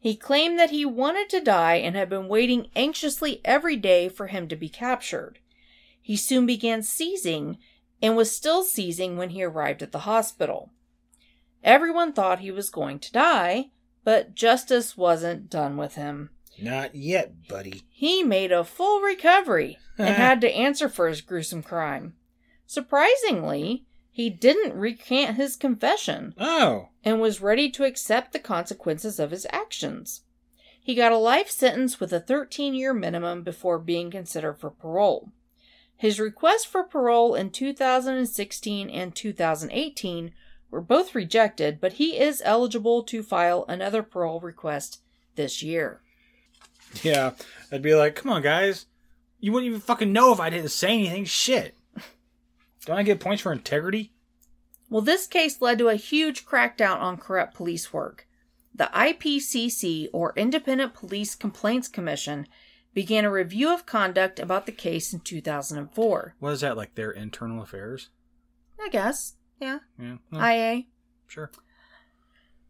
He claimed that he wanted to die and had been waiting anxiously every day for him to be captured. He soon began seizing and was still seizing when he arrived at the hospital. Everyone thought he was going to die, but justice wasn't done with him. Not yet, buddy. He made a full recovery and had to answer for his gruesome crime. Surprisingly, he didn't recant his confession Oh. and was ready to accept the consequences of his actions. He got a life sentence with a 13 year minimum before being considered for parole. His requests for parole in 2016 and 2018 were both rejected, but he is eligible to file another parole request this year. Yeah. I'd be like, come on, guys. You wouldn't even fucking know if I didn't say anything. Shit. Don't I get points for integrity? Well, this case led to a huge crackdown on corrupt police work. The IPCC, or Independent Police Complaints Commission, began a review of conduct about the case in 2004. What is that, like their internal affairs? I guess. Yeah. Yeah. IA. sure.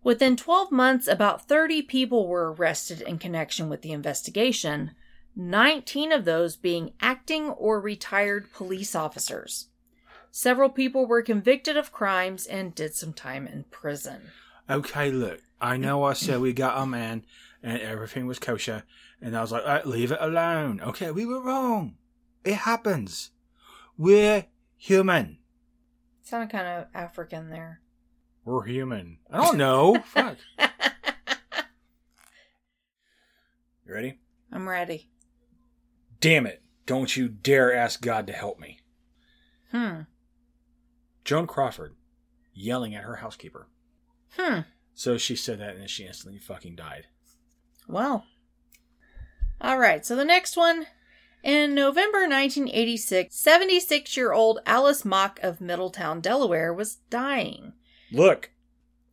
Within 12 months, about 30 people were arrested in connection with the investigation, 19 of those being acting or retired police officers. Several people were convicted of crimes and did some time in prison. okay, look, I know I said we got our man and everything was kosher, and I was like, "Alright, leave it alone. Okay, we were wrong. It happens. We're human. Sounded kind of African there. We're human. I don't know. Fuck. You ready? I'm ready. Damn it. Don't you dare ask God to help me. Hmm. Joan Crawford yelling at her housekeeper. Hmm. So she said that and then she instantly fucking died. Well. All right, so the next one. In November 1986, 76 year old Alice Mock of Middletown, Delaware, was dying. Look,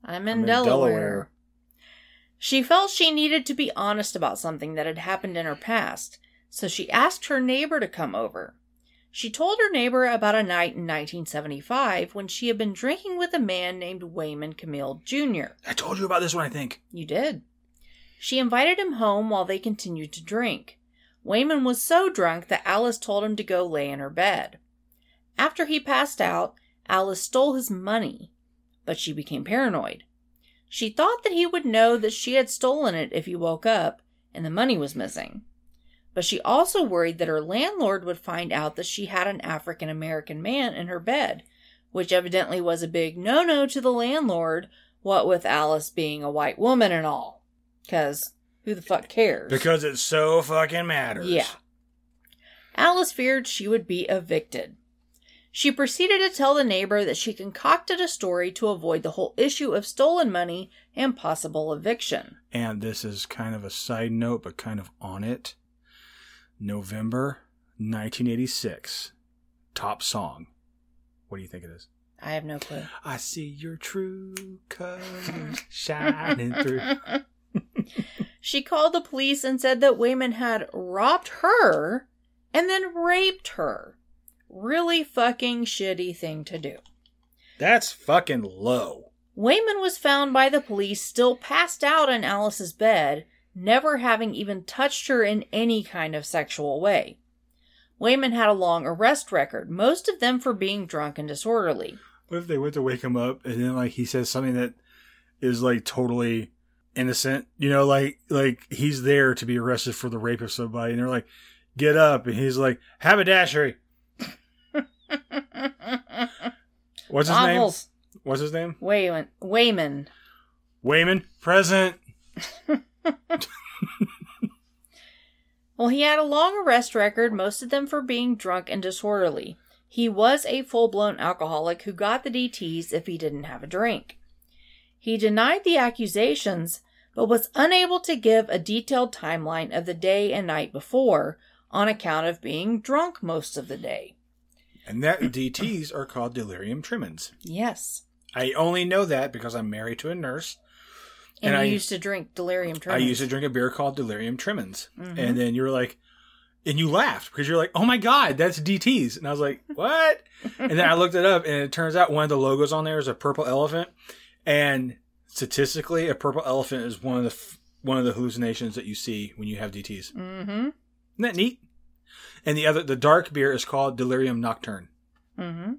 I'm in, I'm in Delaware. Delaware. She felt she needed to be honest about something that had happened in her past, so she asked her neighbor to come over. She told her neighbor about a night in 1975 when she had been drinking with a man named Wayman Camille Jr. I told you about this one, I think. You did. She invited him home while they continued to drink. Wayman was so drunk that Alice told him to go lay in her bed. After he passed out, Alice stole his money, but she became paranoid. She thought that he would know that she had stolen it if he woke up and the money was missing. But she also worried that her landlord would find out that she had an African American man in her bed, which evidently was a big no no to the landlord, what with Alice being a white woman and all. Because who the fuck cares? Because it so fucking matters. Yeah. Alice feared she would be evicted. She proceeded to tell the neighbor that she concocted a story to avoid the whole issue of stolen money and possible eviction. And this is kind of a side note, but kind of on it. November 1986. Top song. What do you think it is? I have no clue. I see your true colors shining through. She called the police and said that Wayman had robbed her and then raped her. Really fucking shitty thing to do. That's fucking low. Wayman was found by the police still passed out in Alice's bed, never having even touched her in any kind of sexual way. Wayman had a long arrest record, most of them for being drunk and disorderly. What if they went to wake him up and then like he says something that is like totally innocent? You know, like like he's there to be arrested for the rape of somebody, and they're like, "Get up," and he's like, "Haberdashery." What's his name? What's his name? Wayman. Wayman. Wayman. Present. Well, he had a long arrest record, most of them for being drunk and disorderly. He was a full blown alcoholic who got the DTs if he didn't have a drink. He denied the accusations, but was unable to give a detailed timeline of the day and night before on account of being drunk most of the day. And that DTs are called delirium tremens. Yes. I only know that because I'm married to a nurse. And, And you I- used to drink delirium tremens. I used to drink a beer called Delirium Tremens. Mhm. And then you were like, and you laughed because you're like, oh my God, that's DTs. And I was like, what? and then I looked it up and it turns out one of the logos on there is a purple elephant. And statistically, a purple elephant is one of the, f- one of the hallucinations that you see when you have DTs. Mm-hmm. Isn't that neat? And the other, the dark beer is called Delirium Nocturne. Mm-hmm.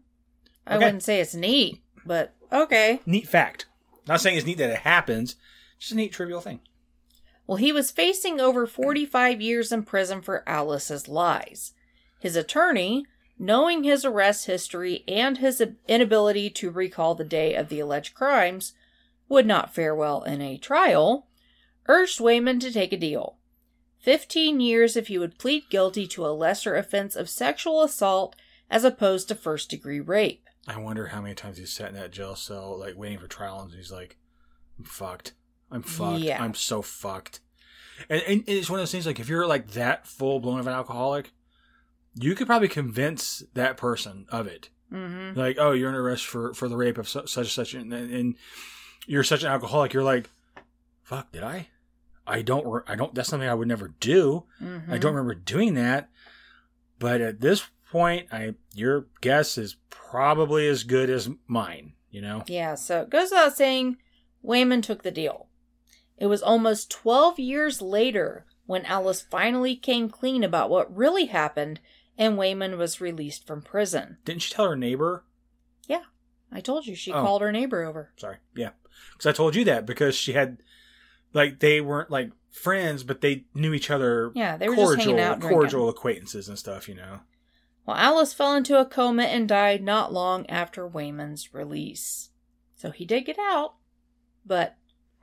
I Okay. wouldn't say it's neat, but okay. Neat fact. Not saying it's neat that it happens, just a neat trivial thing. Well, he was facing over 45 years in prison for Alice's lies. His attorney, knowing his arrest history and his inability to recall the day of the alleged crimes, would not fare well in a trial, urged Wayman to take a deal. 15 years if he would plead guilty to a lesser offense of sexual assault as opposed to first degree rape. I wonder how many times he's sat in that jail cell, like waiting for trial, and he's like, "I'm fucked. I'm fucked. Yeah. I'm so fucked." And, and it's one of those things like if you're like that full blown of an alcoholic, you could probably convince that person of it. Mm-hmm. Like, oh, you're in arrest for for the rape of su- such and such, and, and you're such an alcoholic. You're like, fuck, did I? I don't. I don't. That's something I would never do. Mm-hmm. I don't remember doing that. But at this point, I your guess is probably as good as mine. You know. Yeah, so it goes without saying, Wayman took the deal. It was almost 12 years later when Alice finally came clean about what really happened and Wayman was released from prison. Didn't she tell her neighbor? Yeah, I told you she Oh. called her neighbor over. Sorry. Yeah. Because I told you that because she had, like, they weren't like friends, but they knew each other. Yeah, they were just hanging out drinking. cordial acquaintances and stuff. You know. Well, Alice fell into a coma and died not long after Wayman's release. So he did get out, but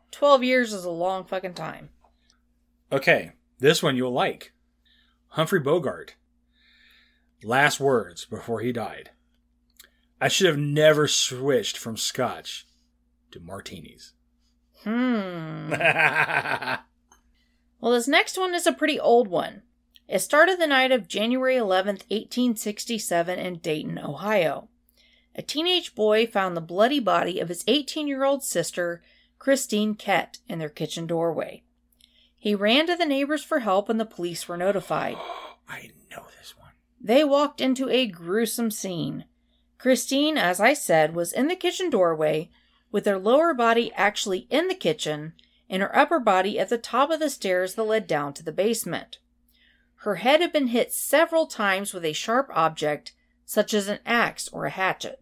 12 years is a long fucking time. Okay, this one you'll like. Humphrey Bogart. Last words before he died. I should have never switched from scotch to martinis. Hmm. Well, this next one is a pretty old one. It started the night of January 11th, 1867, in Dayton, Ohio. A teenage boy found the bloody body of his 18 year old sister, Christine Kett, in their kitchen doorway. He ran to the neighbors for help and the police were notified. I know this one. They walked into a gruesome scene. Christine, as I said, was in the kitchen doorway, with her lower body actually in the kitchen and her upper body at the top of the stairs that led down to the basement. Her head had been hit several times with a sharp object, such as an axe or a hatchet.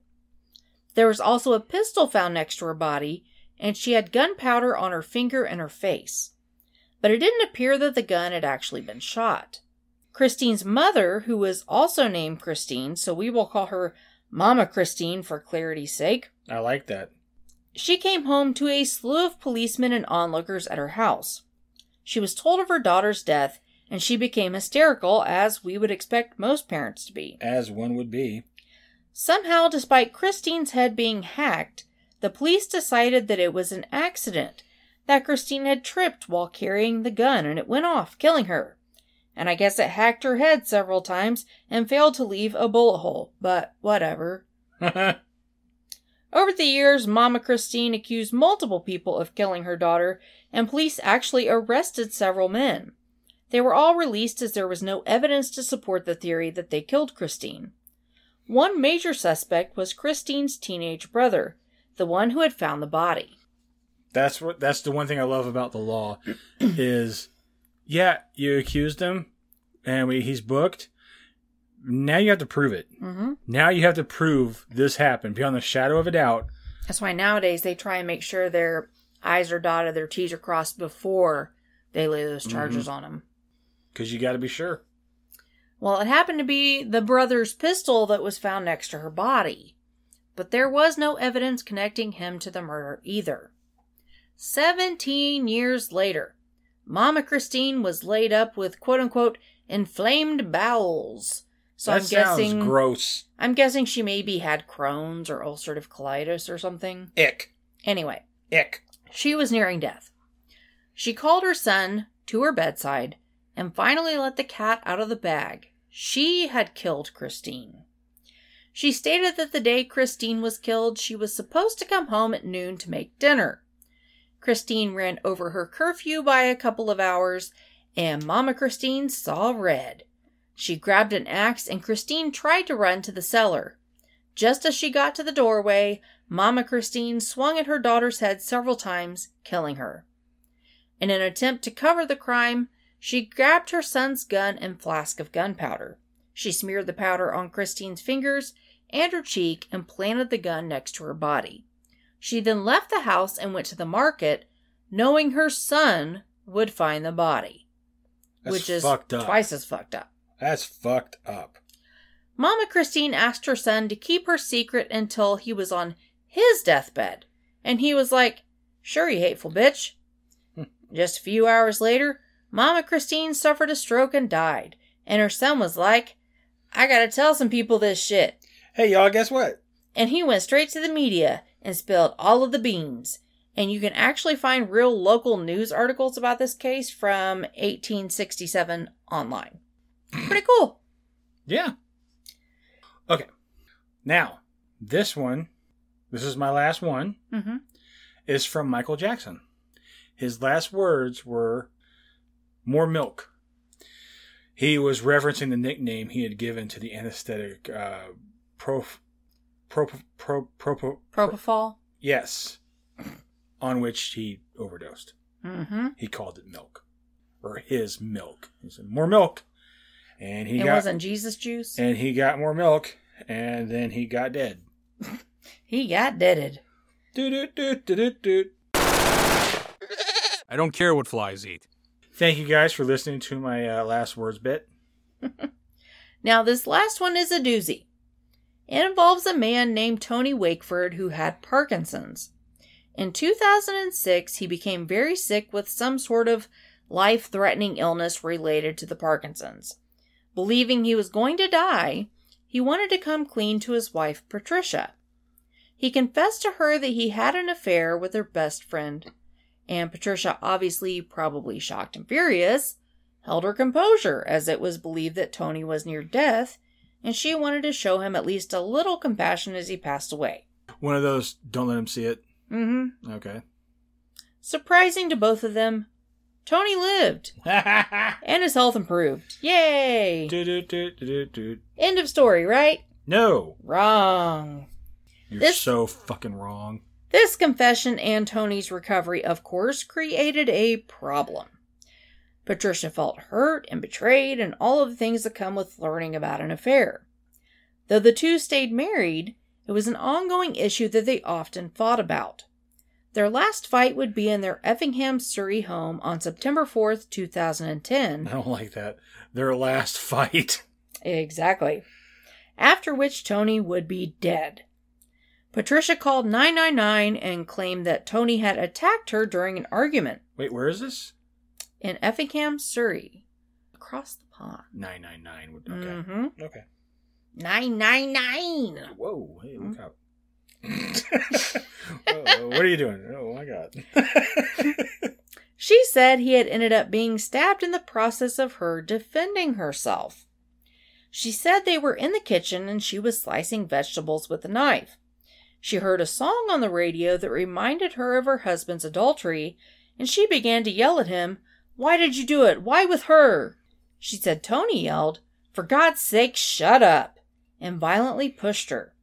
There was also a pistol found next to her body, and she had gunpowder on her finger and her face. But it didn't appear that the gun had actually been shot. Christine's mother, who was also named Christine, so we will call her Mama Christine for clarity's sake, I like that. she came home to a slew of policemen and onlookers at her house. She was told of her daughter's death, and she became hysterical, as we would expect most parents to be. As one would be. Somehow, despite Christine's head being hacked, the police decided that it was an accident, that Christine had tripped while carrying the gun and it went off, killing her. And I guess it hacked her head several times and failed to leave a bullet hole, but whatever. Over the years, Mama Christine accused multiple people of killing her daughter, and police actually arrested several men. They were all released as there was no evidence to support the theory that they killed Christine. One major suspect was Christine's teenage brother, the one who had found the body. that's what that's the one thing I love about the law is yeah, you accused him and we, he's booked. Now you have to prove it. Mm-hmm. Now you have to prove this happened beyond the shadow of a doubt. That's why nowadays they try and make sure their I's are dotted, their T's are crossed before they lay those charges on him. Because you got to be sure. Well, it happened to be the brother's pistol that was found next to her body. But there was no evidence connecting him to the murder either. Seventeen years later, Mama Christine was laid up with quote unquote inflamed bowels. So that I'm sounds guessing gross. I'm guessing she maybe had Crohn's or ulcerative colitis or something. Ick. Anyway, Ick. she was nearing death. She called her son to her bedside and finally let the cat out of the bag. She had killed Christine. She stated that the day Christine was killed, she was supposed to come home at noon to make dinner. Christine ran over her curfew by a couple of hours, and Mama Christine saw red. She grabbed an axe, and Christine tried to run to the cellar. Just as she got to the doorway, Mama Christine swung at her daughter's head several times, killing her. In an attempt to cover the crime, she grabbed her son's gun and flask of gunpowder. She smeared the powder on Christine's fingers and her cheek and planted the gun next to her body. She then left the house and went to the market, knowing her son would find the body, That's which is fucked up. twice as fucked up. That's fucked up. Mama Christine asked her son to keep her secret until he was on his deathbed. And he was like, Sure, you hateful bitch. Just a few hours later, Mama Christine suffered a stroke and died. And her son was like, I gotta tell some people this shit. Hey, y'all, guess what? And he went straight to the media and spilled all of the beans. And you can actually find real local news articles about this case from 1867 online. Pretty cool. Yeah. Okay. Now, this one, this is my last one, Mm-hmm. is from Michael Jackson. His last words were more milk. He was referencing the nickname he had given to the anesthetic uh, pro, pro, pro, pro, pro, Propofol. yes, on which he overdosed. Mm-hmm. He called it milk, or his milk. He said more milk, and he it got wasn't Jesus juice. and he got more milk, and then he got dead. He got deaded. Do-do-do-do-do-do. I don't care what flies eat. Thank you guys for listening to my uh, last words bit. Now, this last one is a doozy. It involves a man named Tony Wakeford who had Parkinson's. In 2006, he became very sick with some sort of life threatening illness related to the Parkinson's. Believing he was going to die, he wanted to come clean to his wife, Patricia. He confessed to her that he had an affair with her best friend, and Patricia, obviously probably shocked and furious, held her composure as it was believed that Tony was near death, and she wanted to show him at least a little compassion as he passed away. One of those, don't let him see it. Mm-hmm. Okay. Surprising to both of them, Tony lived and his health improved. Yay! Do-do-do-do-do. End of story, right? No, Wrong. you're This- so fucking wrong. This confession and Tony's recovery, of course, created a problem. Patricia felt hurt and betrayed, and all of the things that come with learning about an affair. Though the two stayed married, it was an ongoing issue that they often fought about. Their last fight would be in their Effingham, Surrey home on September 4th, 2010. I don't like that. Their last fight. Exactly. After which Tony would be dead. Patricia called 999 and claimed that Tony had attacked her during an argument Wait, where is this? in Effingham, Surrey, across the pond. 999. would- Okay. Mm-hmm. Okay. 999! Whoa, hey, look out. Whoa, what are you doing? Oh my god. She said he had ended up being stabbed in the process of her defending herself. She said they were in the kitchen and she was slicing vegetables with a knife. She heard a song on the radio that reminded her of her husband's adultery, and she began to yell at him, Why did you do it? Why with her? She said Tony yelled, For God's sake, shut up, and violently pushed her.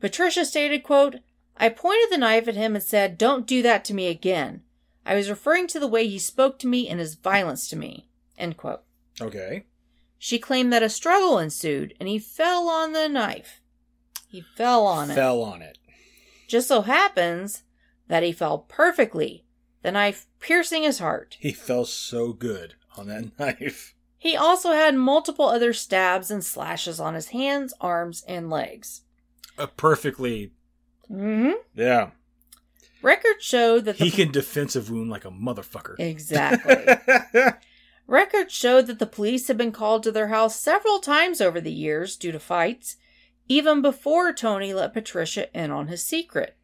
Patricia stated, quote, I pointed the knife at him and said, Don't do that to me again. I was referring to the way he spoke to me and his violence to me. End quote. okay. She claimed that a struggle ensued and he fell on the knife. He fell on it. Fell on it. Just so happens that he fell perfectly, the knife piercing his heart. He fell so good on that knife. He also had multiple other stabs and slashes on his hands, arms, and legs. A perfectly. Mm-hmm. Yeah. Records showed that the He can defensive wound like a motherfucker. Exactly. Records showed that the police had been called to their house several times over the years due to fights, even before Tony let Patricia in on his secret.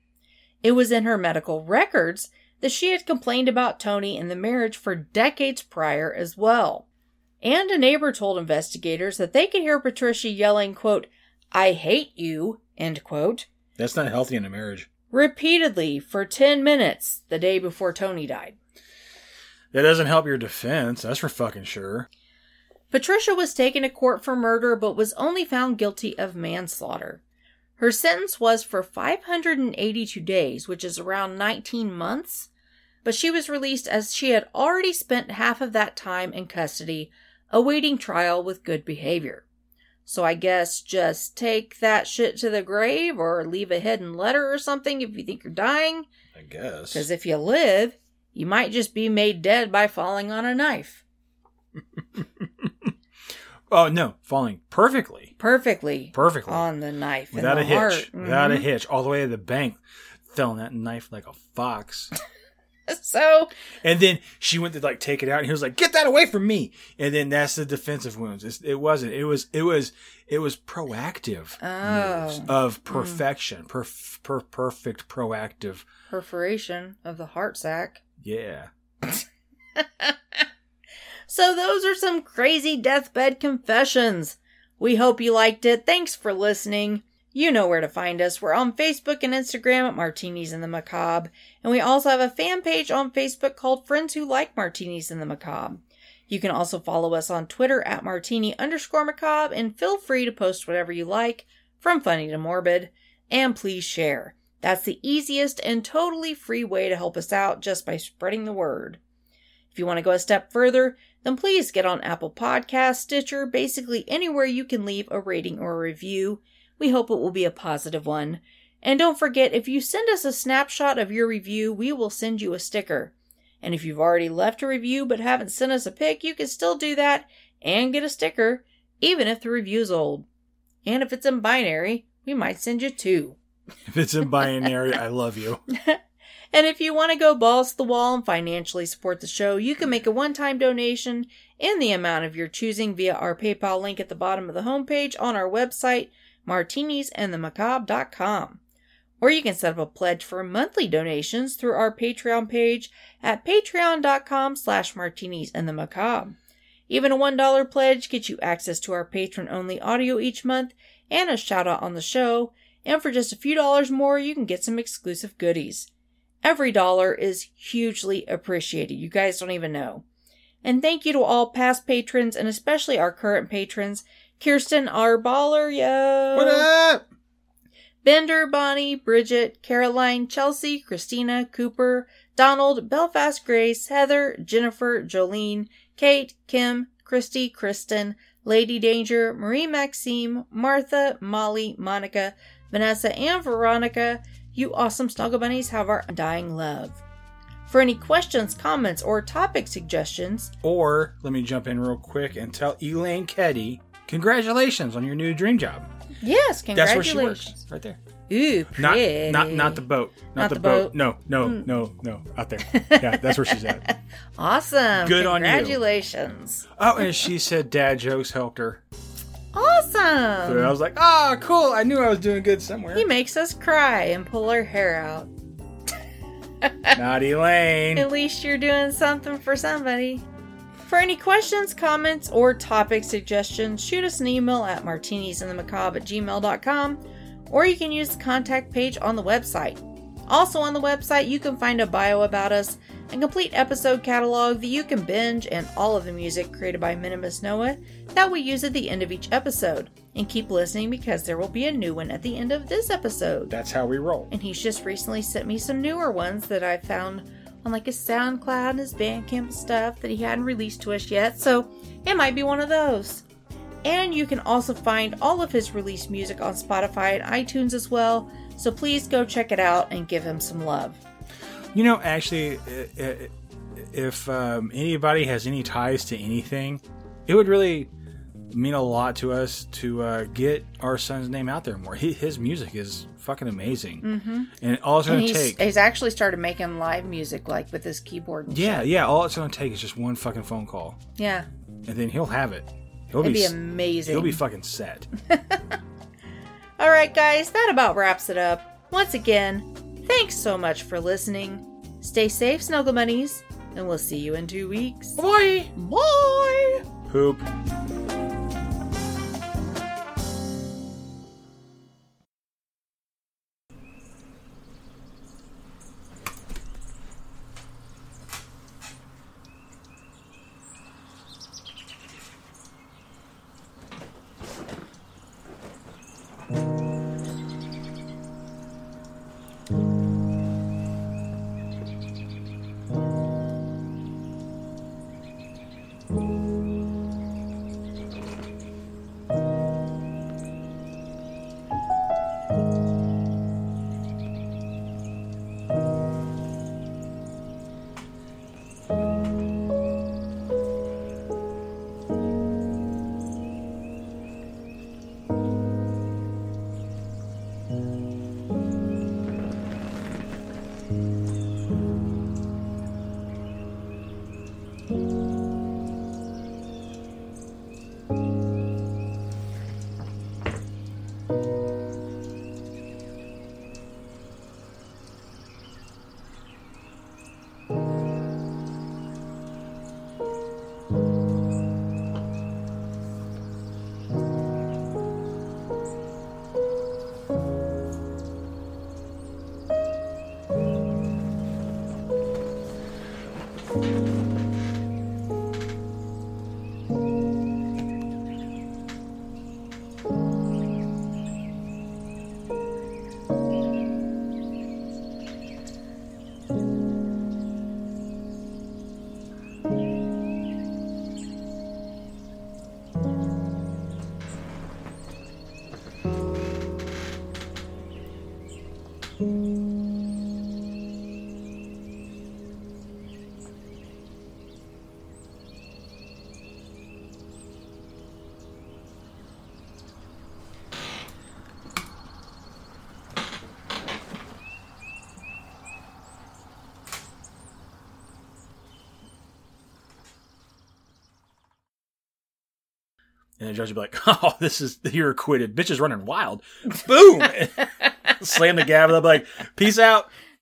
It was in her medical records that she had complained about Tony and the marriage for decades prior as well. And a neighbor told investigators that they could hear Patricia yelling, quote, I hate you, end quote, That's not healthy in a marriage. repeatedly for 10 minutes the day before Tony died. That doesn't help your defense. That's for fucking sure. Patricia was taken to court for murder but was only found guilty of manslaughter. Her sentence was for 582 days, which is around 19 months, but she was released as she had already spent half of that time in custody awaiting trial with good behavior. So I guess just take that shit to the grave or leave a hidden letter or something if you think you're dying, I guess. because if you live, you might just be made dead by falling on a knife. Oh no, falling perfectly, Perfectly. perfectly, on the knife without the a hitch, heart. without a Mhm. hitch, all the way to the bank, throwing that knife like a fox. So and then she went to like take it out, and he was like, "Get that away from me!" And then that's the defensive wounds. It's, it wasn't. It was. It was. It was proactive Oh. of perfection, perf- per- perfect proactive. perforation of the heart sac. Yeah. So those are some crazy deathbed confessions. We hope you liked it. Thanks for listening. You know where to find us. We're on Facebook and Instagram at Martinis in the Macabre, and we also have a fan page on Facebook called Friends Who Like Martinis in the Macabre. You can also follow us on Twitter at martini underscore macabre and feel free to post whatever you like, from funny to morbid, and please share. That's the easiest and totally free way to help us out just by spreading the word. If you want to go a step further, then please get on Apple Podcasts, Stitcher, basically anywhere you can leave a rating or a review. We hope it will be a positive one. And don't forget, if you send us a snapshot of your review, we will send you a sticker. And if you've already left a review but haven't sent us a pic, you can still do that and get a sticker, even if the review's old. And if it's in binary, we might send you two. If it's in binary, I love you. And if you want to go balls to the wall and financially support the show, you can make a one time donation in the amount of your choosing via our PayPal link at the bottom of the homepage on our website, martinisandthemacabre.com. Or you can set up a pledge for monthly donations through our Patreon page at patreon.com slash martinis and the macabre. Even a $1 pledge gets you access to our patron only audio each month and a shout out on the show. And for just a few dollars more, you can get some exclusive goodies. Every dollar is hugely appreciated. You guys don't even know. And thank you to all past patrons and especially our current patrons Kirsten R. Baller, yo! What up? Bender, Bonnie, Bridget, Caroline, Chelsea, Christina, Cooper, Donald, Belfast Grace, Heather, Jennifer, Jolene, Kate, Kim, Christy, Kristen, Lady Danger, Marie Maxime, Martha, Molly, Monica, Vanessa, and Veronica. You awesome snuggle bunnies have our undying love. For any questions, comments, or topic suggestions, Or let me jump in real quick and tell Elaine Keddy, congratulations on your new dream job. yes, That's where she congratulations. works, right there. Ooh, Not, pretty. not, not the boat. Not, Not the, the boat. boat. Hmm. No, no, no, no, out there. Yeah, that's where she's at. Awesome. Good on you. Congratulations. Oh, and she said dad jokes helped her. Awesome. So I was like, ah, cool. I knew I was doing good somewhere. He makes us cry and pull our hair out. Not Elaine. At least you're doing something for somebody. For any questions, comments, or topic suggestions, shoot us an email at martinisandthemacabre at gmail.com or you can use the contact page on the website. Also on the website, you can find a bio about us, a complete episode catalog that you can binge, and all of the music created by Minimus Noah that we use at the end of each episode. And keep listening because there will be a new one at the end of this episode That's how we roll. and he's just recently sent me some newer ones that I found on like his SoundCloud and his Bandcamp stuff that he hadn't released to us yet, so it might be one of those. And you can also find all of his released music on Spotify and iTunes as well, so please go check it out and give him some love. You know, actually, if um, anybody has any ties to anything, it would really mean a lot to us to uh, get our son's name out there more. He, his music is fucking amazing, mm-hmm. and all it's going to take, he's actually started making live music like with his keyboard and yeah, shit. yeah, all it's going to take is just one fucking phone call, Yeah. and then he'll have it. He'll It'd be s- amazing. He'll be fucking set. All right, guys, that about wraps it up. Once again, thanks so much for listening. Stay safe, Snuggle Bunnies, and we'll see you in two weeks. Bye. Bye! Poop. And the judge would be like, "Oh, this is you're acquitted. Bitch is running wild." Boom. Slam the gavel. They'll be like, "Peace out."